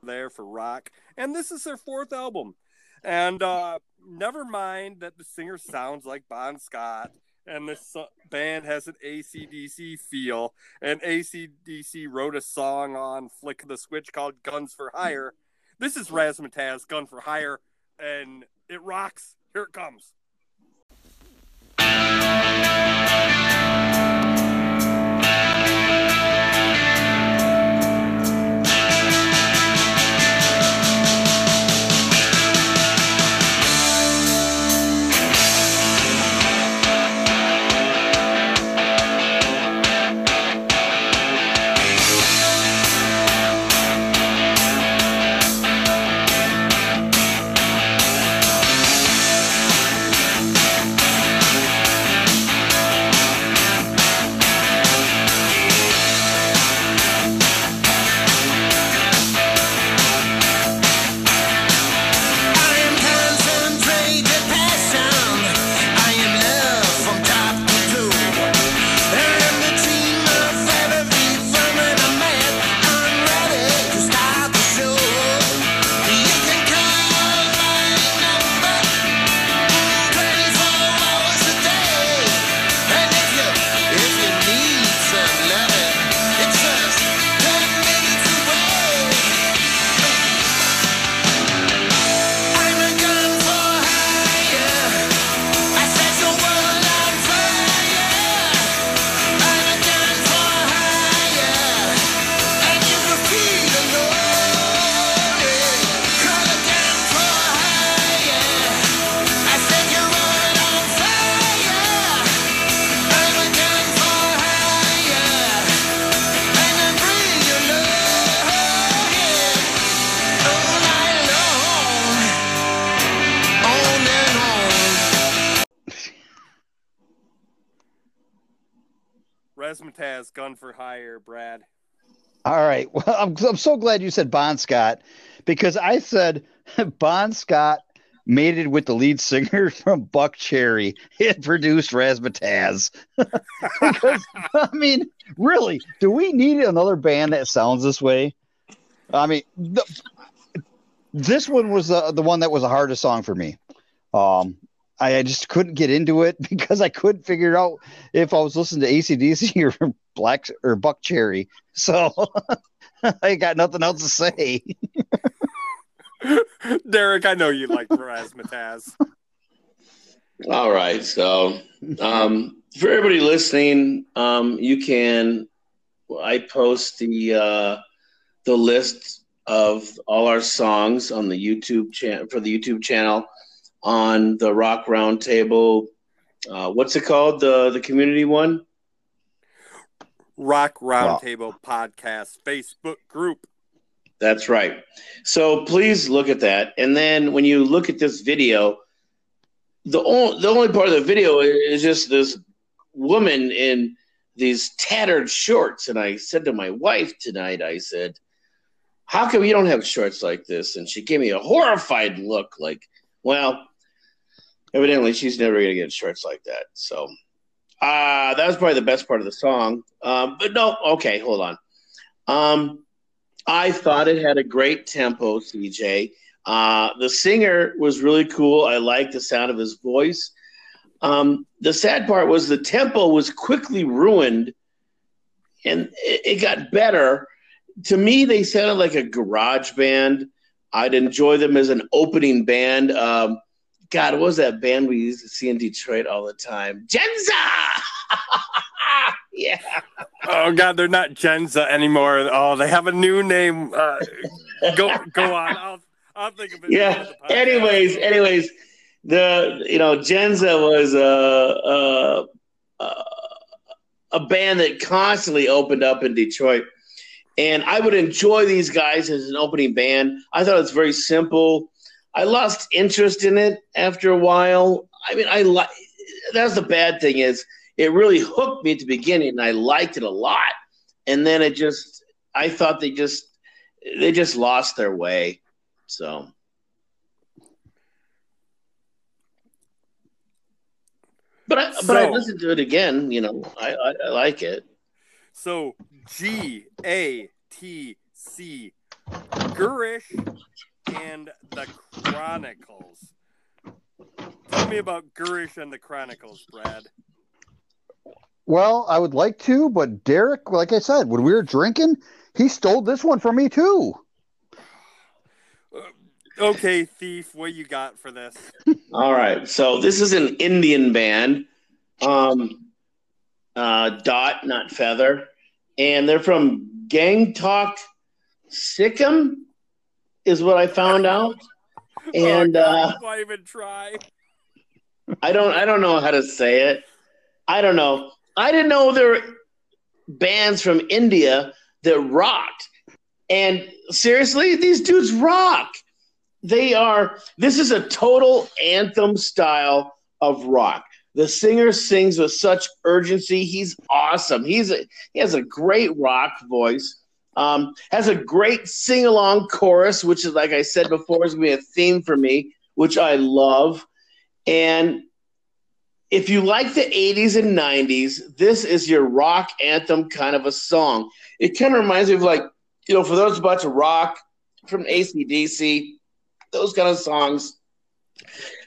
Speaker 3: there for rock, and this is their fourth album. And uh, never mind that the singer sounds like Bon Scott, and this so- band has an ACDC feel, and ACDC wrote a song on Flick the Switch called Guns for Hire. This is Razzmatazz, Gun for Hire, and it rocks. Here it comes. Brad.
Speaker 5: All right. Well, I'm, I'm so glad you said Bon Scott because I said Bon Scott mated with the lead singer from Buckcherry. It produced Razzmatazz. because, I mean, really, do we need another band that sounds this way? I mean, the, this one was the, the one that was the hardest song for me. Um, I, I just couldn't get into it because I couldn't figure out if I was listening to ACDC or Black or Buckcherry. So I got nothing else to say.
Speaker 3: Derek, I know you like Razzmatazz.
Speaker 4: All right. So, um, for everybody listening, um, you can. I post the uh, the list of all our songs on the YouTube channel for the YouTube channel on the Rock Roundtable. Uh, what's it called? The the community one.
Speaker 3: Rock Roundtable Podcast Facebook group.
Speaker 4: That's right. So please look at that, and then when you look at this video, the only the only part of the video is just this woman in these tattered shorts, and I said to my wife tonight, I said, "How come you don't have shorts like this?" And she gave me a horrified look, like, "Well, evidently she's never gonna get shorts like that." So, uh that was probably the best part of the song. Um, but no, okay, hold on. Um, I thought it had a great tempo, CJ. Uh, the singer was really cool. I liked the sound of his voice. Um, the sad part was the tempo was quickly ruined, and it, it got better. To me, they sounded like a garage band. I'd enjoy them as an opening band. Um, God, what was that band we used to see in Detroit all the time? Genza! yeah.
Speaker 3: Oh God, they're not Genza anymore. Oh, they have a new name. Uh, go go on. I'll I'll think of it.
Speaker 4: yeah. Anyways, anyways, the you know Genza was a a, a a band that constantly opened up in Detroit, and I would enjoy these guys as an opening band. I thought it was very simple. I lost interest in it after a while. I mean, I like that's the bad thing is it really hooked me at the beginning, and I liked it a lot, and then it just I thought they just they just lost their way. So But I, but I
Speaker 3: So-
Speaker 4: listened to it again. You know, I, I, I like it.
Speaker 3: So G A T C, Girish and the Chronicles. Tell me about Girish and the Chronicles, Brad.
Speaker 5: Well, I would like to, but Derek, like I said, when we were drinking, he stole this one from me too.
Speaker 3: Okay, thief, what you got for this?
Speaker 4: All right, so this is an Indian band, um, uh, Dot, not Feather, and they're from Gangtok, Sikkim, is what I found out. And
Speaker 3: oh,
Speaker 4: uh,
Speaker 3: God, why even try?
Speaker 4: I don't I don't know how to say it. I don't know. I didn't know there were bands from India that rocked. And seriously, these dudes rock. They are this is a total anthem style of rock. The singer sings with such urgency. He's awesome. He's a, he has a great rock voice. Um, has a great sing along chorus, which is like I said before, is gonna be a theme for me, which I love. And if you like the 80s and 90s, this is your rock anthem kind of a song. It kind of reminds me of like, you know, for those about to rock from ACDC, those kind of songs.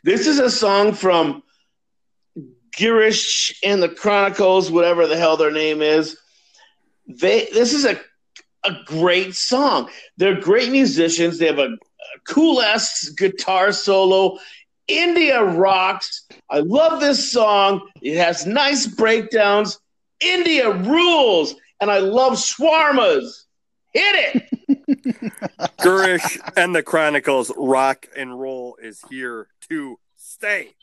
Speaker 4: This is a song from Girish and the Chronicles, whatever the hell their name is. They this is a a great song. They're great musicians. They have a, a cool ass guitar solo. India rocks. I love this song. It has nice breakdowns. India rules. And I love shawarmas. Hit it.
Speaker 3: Girish and the Chronicles rock and roll is here to stay.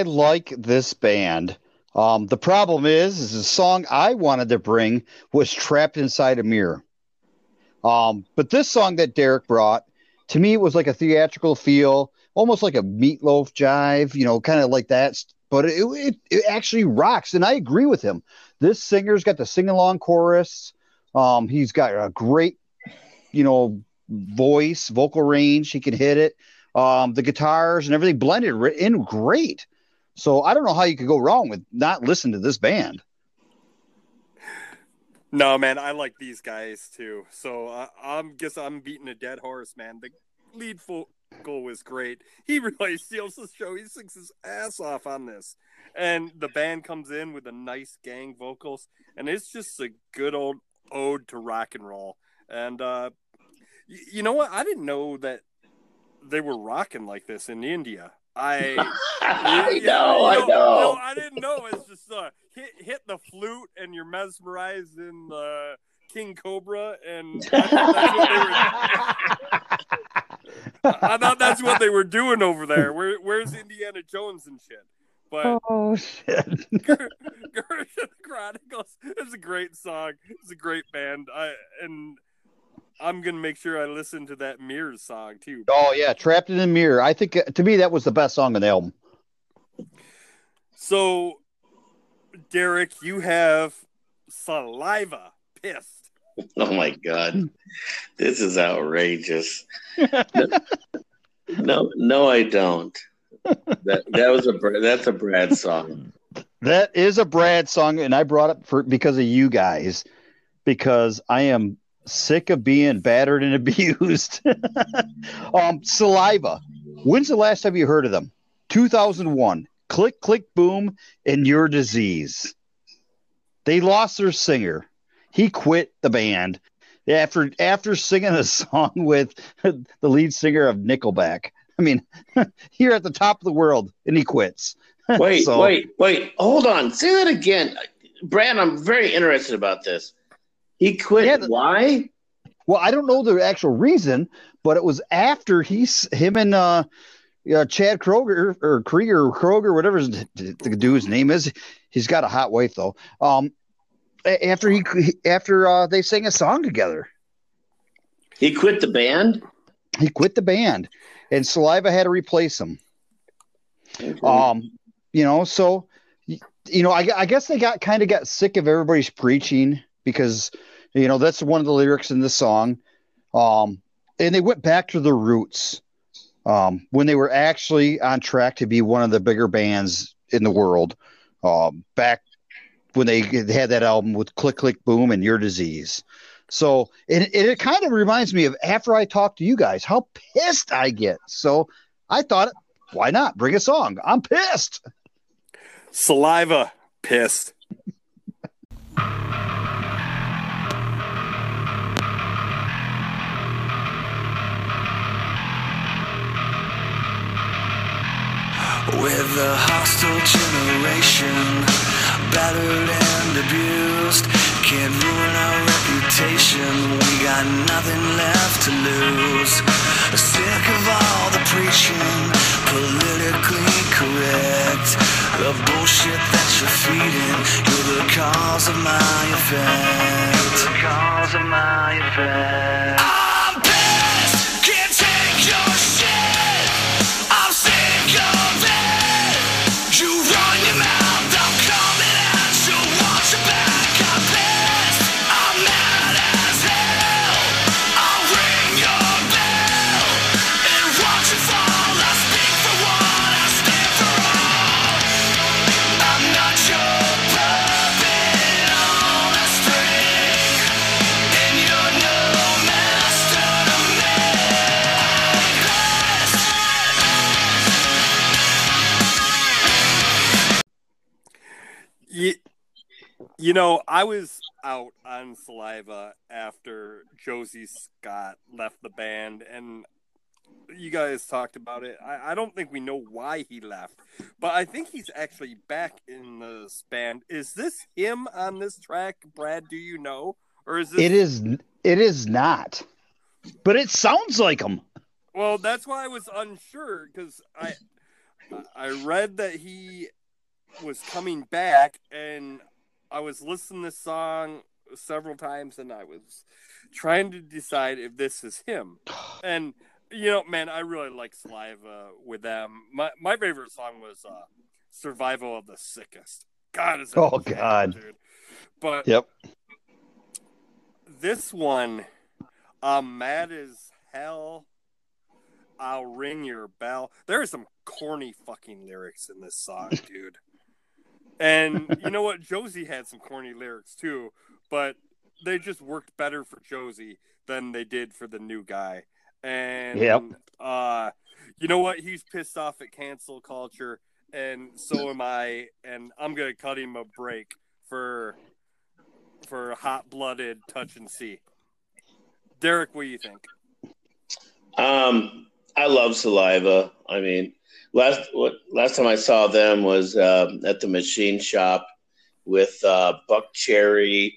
Speaker 6: I
Speaker 5: like this band. Um, the problem is, is the song I wanted to bring was "Trapped Inside a Mirror." Um, but this song that Derek brought, to me, it was like a theatrical feel, almost like a meatloaf jive, you know, kind of like that. But it, it it actually rocks, and I agree with him. This singer's got the sing along chorus. Um, he's got a great, you know, voice, vocal range. He can hit it. Um, the guitars and everything blended in great. So I don't know how you could go wrong with not listening to this band.
Speaker 3: No, man, I like these guys too. So I, I'm guess I'm beating a dead horse, man. The lead vocal was great. He really steals the show. He sings his ass off on this. And the band comes in with a nice gang vocals, and it's just a good old ode to rock and roll. And uh, y- you know what? I didn't know that they were rocking like this in India. I
Speaker 4: I
Speaker 3: Yeah,
Speaker 4: know,
Speaker 3: you
Speaker 4: I know.
Speaker 3: No, I didn't know. It's just uh, hit hit the flute and you're mesmerized in the King Cobra, and I thought that's what they were. I thought that's what they were doing over there. Where where's Indiana Jones and shit? But
Speaker 5: Oh shit!
Speaker 3: Gersh and the Chronicles is a great song. It's a great band. I and I'm gonna make sure I listen to that Mirror song too.
Speaker 5: Oh yeah, trapped in a mirror. I think uh, to me that was the best song on the album.
Speaker 3: So, Derek, you have saliva pissed.
Speaker 4: Oh my god, this is outrageous. no, no, I don't. That that was a Br- that's a Brad song.
Speaker 5: That is a Brad song, and I brought it for because of you guys, because I am sick of being battered and abused. um, saliva. When's the last time you heard of them? 2001. Click, click, boom, and your disease. They lost their singer. He quit the band after after singing a song with the lead singer of Nickelback. I mean, you're at the top of the world, and he quits.
Speaker 4: Wait,
Speaker 5: So-
Speaker 4: wait, wait. Hold on. Say that again, Brad. I'm very interested about this. He quit.
Speaker 5: Yeah, the-
Speaker 4: Why?
Speaker 5: Well, I don't know the actual reason, but it was after he's him and uh, uh Chad Kroeger or Krieger or Kroger, whatever his, the dude's name is. He's got a hot wife though. Um, after he after uh, they sang a song together,
Speaker 4: He quit the band.
Speaker 5: he quit the band, and Saliva had to replace him. Um, you know, so you know, I, I guess they got kind of got sick of everybody's preaching because you know that's one of the lyrics in the song. Um, and they went back to the roots um, when they were actually on track to be one of the bigger bands in the world. Um, back when they had that album with Click Click Boom and Your Disease. So it, it kind of reminds me of after I talk to you guys, how pissed I get. So I thought, why not bring a song? I'm pissed.
Speaker 3: Saliva pissed.
Speaker 6: With a hostile generation, battered and abused, can't ruin our reputation. We got nothing left to lose. Sick of all the preaching, politically correct. The bullshit that you're feeding, you're the cause of my effect. the cause of my effect. You
Speaker 3: know, I was out on Saliva after Josey Scott left the band, and you guys talked about it. I, I don't think we know why he left, but I think he's actually back in this band. Is this him on this track, Brad? Do you know, or is this?
Speaker 5: It is. It is not. But it sounds like him.
Speaker 3: Well, that's why I was unsure because I I read that he was coming back, and I was listening to this song several times, and I was trying to decide if this is him. And you know, man, I really like Saliva with them. My my favorite song was uh, "Survival of the Sickest." God, is
Speaker 5: Oh, God.
Speaker 3: dude. But
Speaker 5: Yep.
Speaker 3: this one, I'm mad as hell. I'll ring your bell. There are some corny fucking lyrics in this song, dude. And you know what? Josey had some corny lyrics too, but they just worked better for Josey than they did for the new guy. And
Speaker 5: Yep.
Speaker 3: uh you know what? He's pissed off at cancel culture, and so am I. And I'm gonna cut him a break for for hot blooded touch and see. Derek, what do you think?
Speaker 4: Um, I love Saliva. I mean, last what last time I saw them was uh, at the machine shop with uh, Buckcherry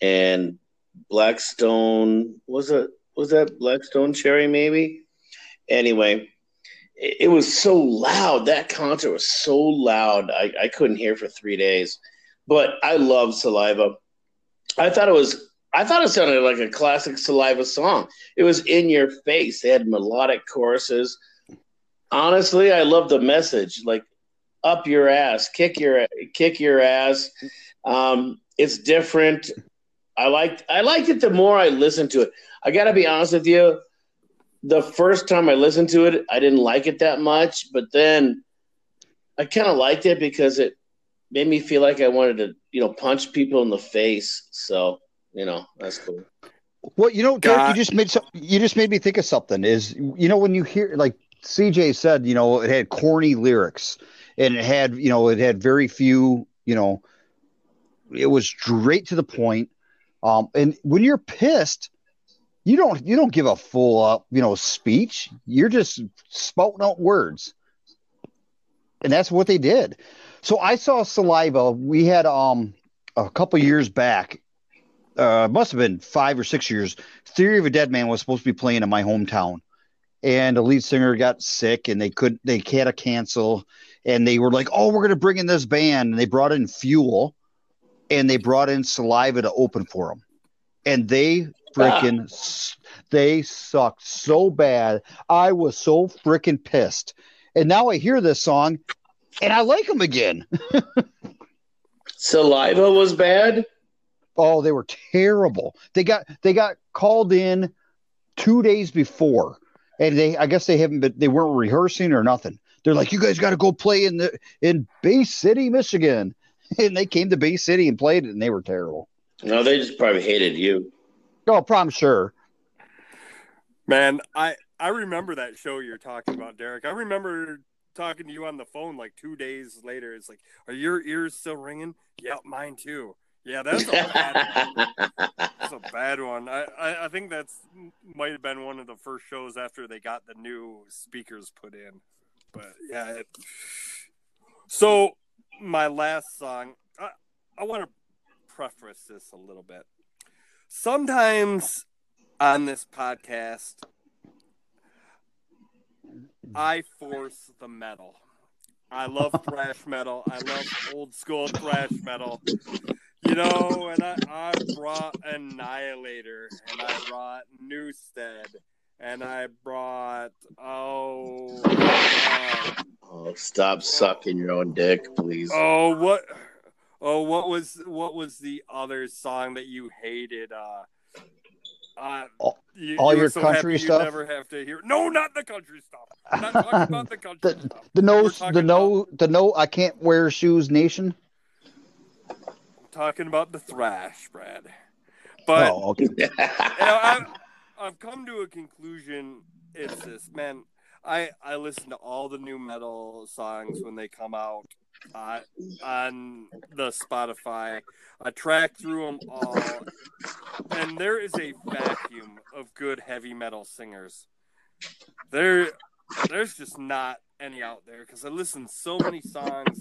Speaker 4: and Blackstone. Was it was that Black Stone Cherry? Maybe. Anyway, it, it was so loud. That concert was so loud. I, I couldn't hear for three days. But I love Saliva. I thought it was I thought it sounded like a classic Saliva song. It was in your face. They had melodic choruses. Honestly, I love the message. Like up your ass, kick your kick your ass. Um, it's different. I liked I liked it the more I listened to it. I gotta be honest with you. The first time I listened to it, I didn't like it that much, but then I kind of liked it because it made me feel like I wanted to, you know, punch people in the face. So, you know, that's cool.
Speaker 5: Well, you know, Derek, you just made some, you just made me think of something. Is you know when you hear like CJ said, you know, it had corny lyrics and it had you know it had very few, you know, it was straight to the point. Um, and when you're pissed, you don't you don't give a full up you know speech. You're just spouting out words, and that's what they did. So I saw Saliva. We had um a couple years back uh, must have been five or six years. Theory of a Deadman was supposed to be playing in my hometown, and the lead singer got sick, and they couldn't. they had to cancel, and they were like, "Oh, we're gonna bring in this band," and they brought in Fuel, and they brought in Saliva to open for them, and they freaking ah. s they sucked so bad. I was so freaking pissed, and now I hear this song, and I like them again.
Speaker 4: Saliva was bad.
Speaker 5: Oh, they were terrible. They got they got called in two days before, and they I guess they haven't been they weren't rehearsing or nothing. They're like, you guys got to go play in the in Bay City, Michigan, and they came to Bay City and played it, and they were terrible.
Speaker 4: No, they just probably hated you.
Speaker 5: Oh, I'm sure.
Speaker 3: Man, I I remember that show you're talking about, Derek. I remember talking to you on the phone like two days later. It's like, are your ears still ringing? Yep, mine too. Yeah, that's a bad, that's a bad one. I, I I think that's might have been one of the first shows after they got the new speakers put in. But yeah, it, so my last song, I, I want to preface this a little bit. Sometimes on this podcast, I force the metal. I love thrash metal. I love old school thrash metal. You know, and I, I brought Annihilator and I brought Newsted and I brought oh uh,
Speaker 4: Oh, stop sucking your own dick, please.
Speaker 3: oh what oh what was what was the other song that you hated? Uh, uh
Speaker 5: All-
Speaker 3: you,
Speaker 5: all
Speaker 3: you
Speaker 5: your
Speaker 3: so
Speaker 5: country
Speaker 3: happy you
Speaker 5: stuff?
Speaker 3: never have to hear. No, not the country stuff. I'm not talking about the country
Speaker 5: The,
Speaker 3: stuff.
Speaker 5: the no the no the no I can't wear shoes nation.
Speaker 3: Talking about the thrash, Brad. But
Speaker 5: oh, okay.
Speaker 3: you know, I've, I've come to a conclusion. It's this, man. I I listen to all the new metal songs when they come out uh, on the Spotify. I track through them all, and there is a vacuum of good heavy metal singers. There, there's just not any out there because I listen to so many songs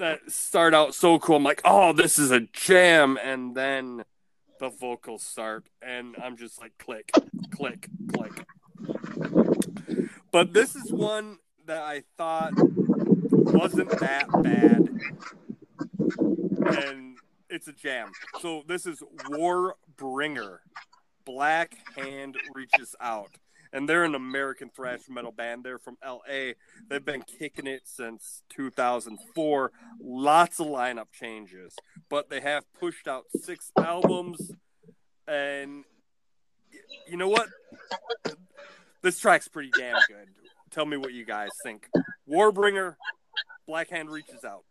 Speaker 3: that start out so cool. I'm like, oh, this is a jam, and then the vocals start, and I'm just like, click, click, click. But this is one that I thought wasn't that bad, and it's a jam. So this is Warbringer. Black Hand Reaches Out. And they're an American thrash metal band. They're from LA. They've been kicking it since 2004. Lots of lineup changes, but they have pushed out six albums. And you know what? This track's pretty damn good. Tell me what you guys think. Warbringer, Black Hand Reaches Out.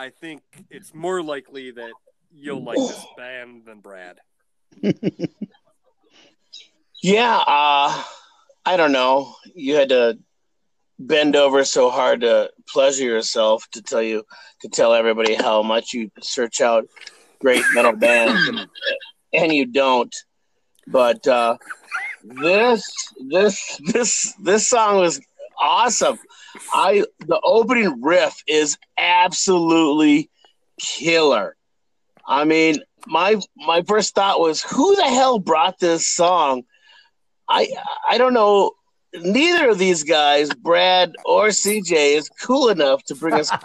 Speaker 3: I think it's more likely that you'll like this band than Brad.
Speaker 4: Yeah, uh, I don't know. You had to bend over so hard to pleasure yourself to tell you to tell everybody how much you search out great metal bands, and, and you don't. But uh, this this this this song was awesome. I the opening riff is absolutely killer. I mean, my my first thought was, who the hell brought this song? I I don't know. Neither of these guys, Brad or CJ, is cool enough to bring us.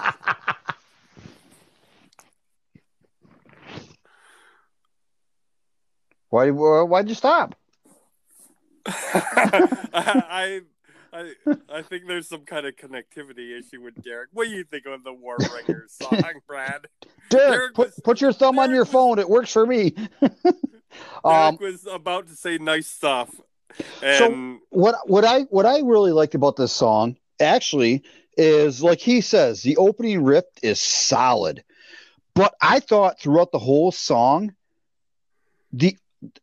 Speaker 5: Why why'd you stop?
Speaker 3: I, I I think there's some kind of connectivity issue with Derek. What do you think of the Warbringer song, Brad?
Speaker 5: Derek,
Speaker 3: Derek
Speaker 5: put,
Speaker 3: was-
Speaker 5: put your thumb on your
Speaker 3: was-
Speaker 5: phone. It works for me.
Speaker 3: Derek
Speaker 5: um,
Speaker 3: was about to say nice stuff, and
Speaker 5: what what I what I really liked about this song actually is like he says the opening riff is solid, but I thought throughout the whole song, the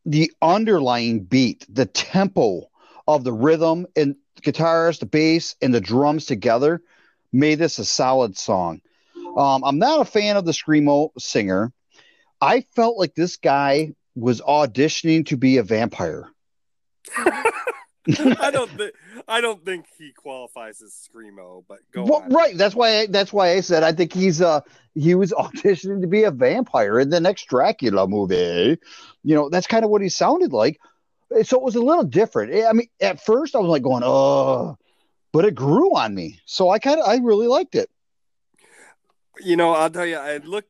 Speaker 5: the underlying beat, the tempo of the rhythm and guitars, the bass, and the drums together made this a solid song. Um, I'm not a fan of the screamo singer. I felt like this guy was auditioning to be a vampire.
Speaker 3: I don't think I don't think he qualifies as screamo. But go
Speaker 5: Well,
Speaker 3: on.
Speaker 5: right. That's why. I, that's why I said I think he's uh he was auditioning to be a vampire in the next Dracula movie. You know, that's kind of what he sounded like. So it was a little different. I mean, at first I was like going, oh, but it grew on me. So I kind of I really liked it.
Speaker 3: You know, I'll tell you, I looked.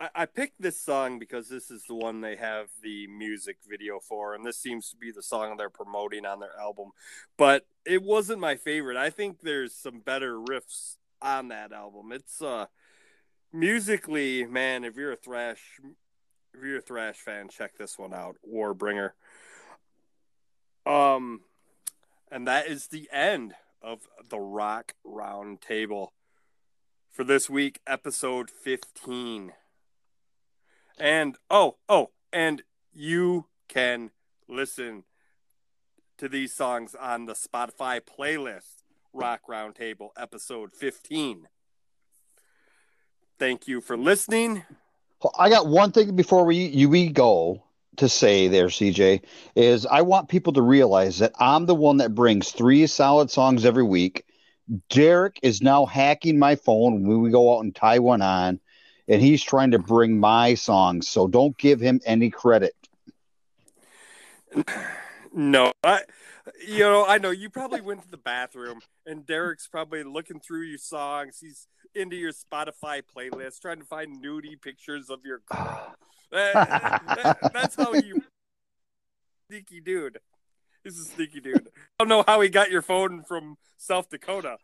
Speaker 3: I, I picked this song because this is the one they have the music video for, and this seems to be the song they're promoting on their album. But it wasn't my favorite. I think there's some better riffs on that album. It's uh musically, man. If you're a thrash, if you're a thrash fan, check this one out, Warbringer. Um, and that is the end of the Rock Round Table for this week, episode 15. And oh, oh, and you can listen to these songs on the Spotify playlist, Rock Roundtable, episode 15. Thank you for listening.
Speaker 5: I got one thing before we you we go to say there, CJ, is I want people to realize that I'm the one that brings three solid songs every week. Derek is now hacking my phone when we go out and tie one on, and he's trying to bring my songs. So don't give him any credit.
Speaker 3: No, I, you know, I know you probably went to the bathroom and Derek's probably looking through your songs. He's into your Spotify playlist, trying to find nudie pictures of your. That- that- that's how you, sneaky dude. He's a sneaky dude. I don't know how he got your phone from South Dakota.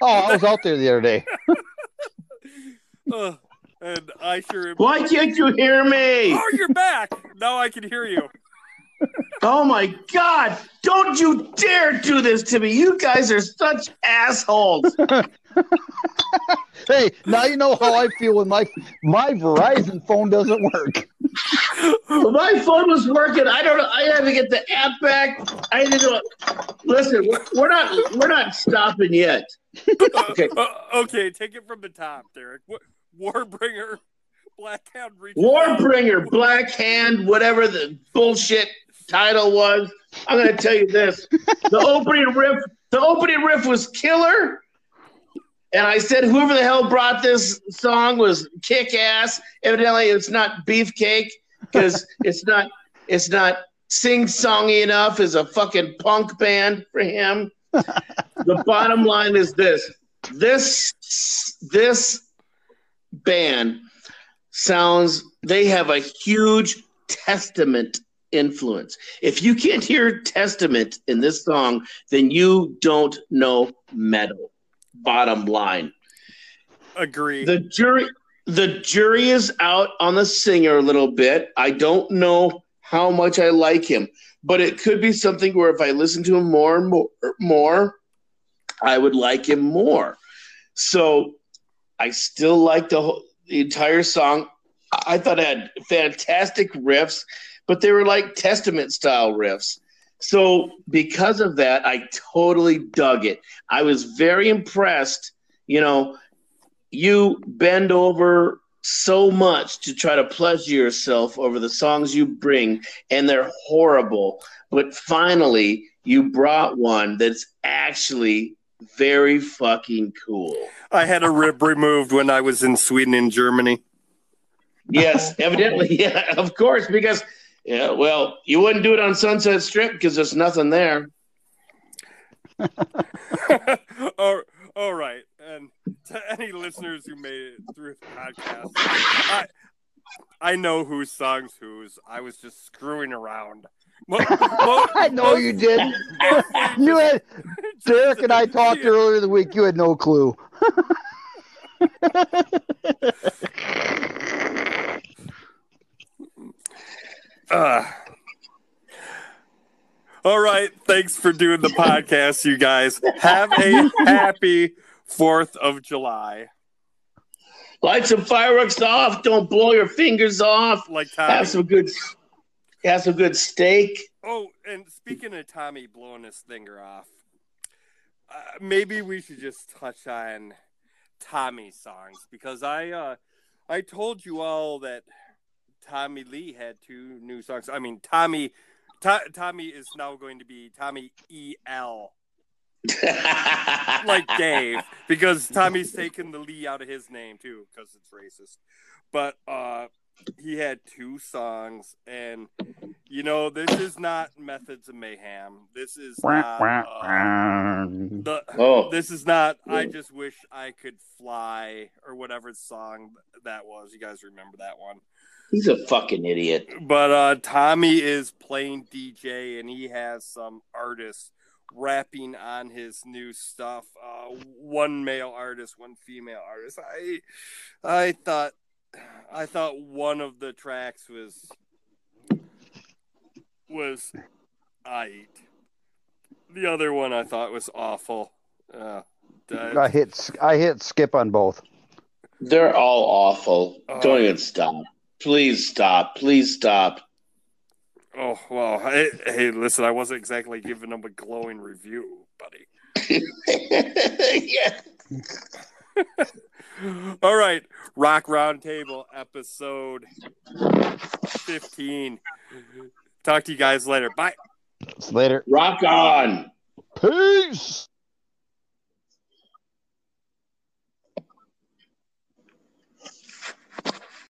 Speaker 5: Oh, I was out there the other day.
Speaker 3: Uh, and I sure am.
Speaker 4: Why can't you hear me?
Speaker 3: Oh, you're back. Now I can hear you.
Speaker 4: Oh my God! Don't you dare do this to me! You guys are such assholes.
Speaker 5: Hey, now you know how I feel when my my Verizon phone doesn't work.
Speaker 4: My phone was working. I don't know. I had to get the app back. I didn't know. Listen, we're, we're not we're not stopping yet. Okay.
Speaker 3: Uh, okay, take it from the top, Derek. Warbringer, Blackhound reaches out.
Speaker 4: Warbringer, Black Hand, whatever the bullshit title was. I'm going to tell you this: the opening riff, the opening riff was killer. And I said, whoever the hell brought this song was kick ass. Evidently, it's not beefcake because it's not it's not sing songy enough as a fucking punk band for him. the bottom line is this: this this band sounds they have a huge testament influence if you can't hear testament in this song then you don't know metal bottom line
Speaker 3: Agree.
Speaker 4: the jury the jury is out on the singer a little bit i don't know how much i like him but it could be something where if i listen to him more and more more i would like him more so I still like the whole, the entire song. I thought it had fantastic riffs, but they were like Testament style riffs. So because of that, I totally dug it. I was very impressed. You know, you bend over so much to try to pleasure yourself over the songs you bring, and they're horrible. But finally, you brought one that's actually very fucking cool.
Speaker 3: I had a rib removed when I was in Sweden and Germany.
Speaker 4: Yes, evidently, yeah, of course, because yeah, well, you wouldn't do it on Sunset Strip because there's nothing there.
Speaker 3: all, all right. And to any listeners who made it through the podcast, I, I know whose songs whose. I was just screwing around.
Speaker 5: I know you did. You had Derek and I talked earlier in the week. You had no clue.
Speaker 3: Uh, all right. Thanks for doing the podcast, you guys. Have a happy 4th of July.
Speaker 4: Light some fireworks off. Don't blow your fingers off.
Speaker 3: Like Tommy.
Speaker 4: Have some good, have some good steak.
Speaker 3: Oh, and speaking of Tommy blowing his finger off, uh, maybe we should just touch on Tommy songs because I uh, I told you all that Tommy Lee had two new songs. I mean, Tommy To- Tommy is now going to be Tommy E L like Dave because Tommy's taken the Lee out of his name too because it's racist. But uh, he had two songs, and you know this is not Methods of Mayhem. This is not. Uh, the,
Speaker 4: oh,
Speaker 3: this is not. I just wish I could fly or whatever song that was. You guys remember that one?
Speaker 4: He's a fucking idiot.
Speaker 3: But uh, Tommy is playing DJ, and he has some artists rapping on his new stuff. Uh, one male artist, one female artist. I, I thought, I thought one of the tracks was was I. The other one I thought was awful. Uh,
Speaker 5: I hit I hit skip on both.
Speaker 4: They're all awful.
Speaker 3: Oh.
Speaker 4: Don't even stop. Please stop. Please stop.
Speaker 3: Oh well, hey, hey, listen, I wasn't exactly giving them a glowing review, buddy.
Speaker 4: yeah.
Speaker 3: All right, Rock Roundtable episode fifteen. Talk to you guys later. Bye.
Speaker 5: Later.
Speaker 4: Rock on.
Speaker 5: Peace.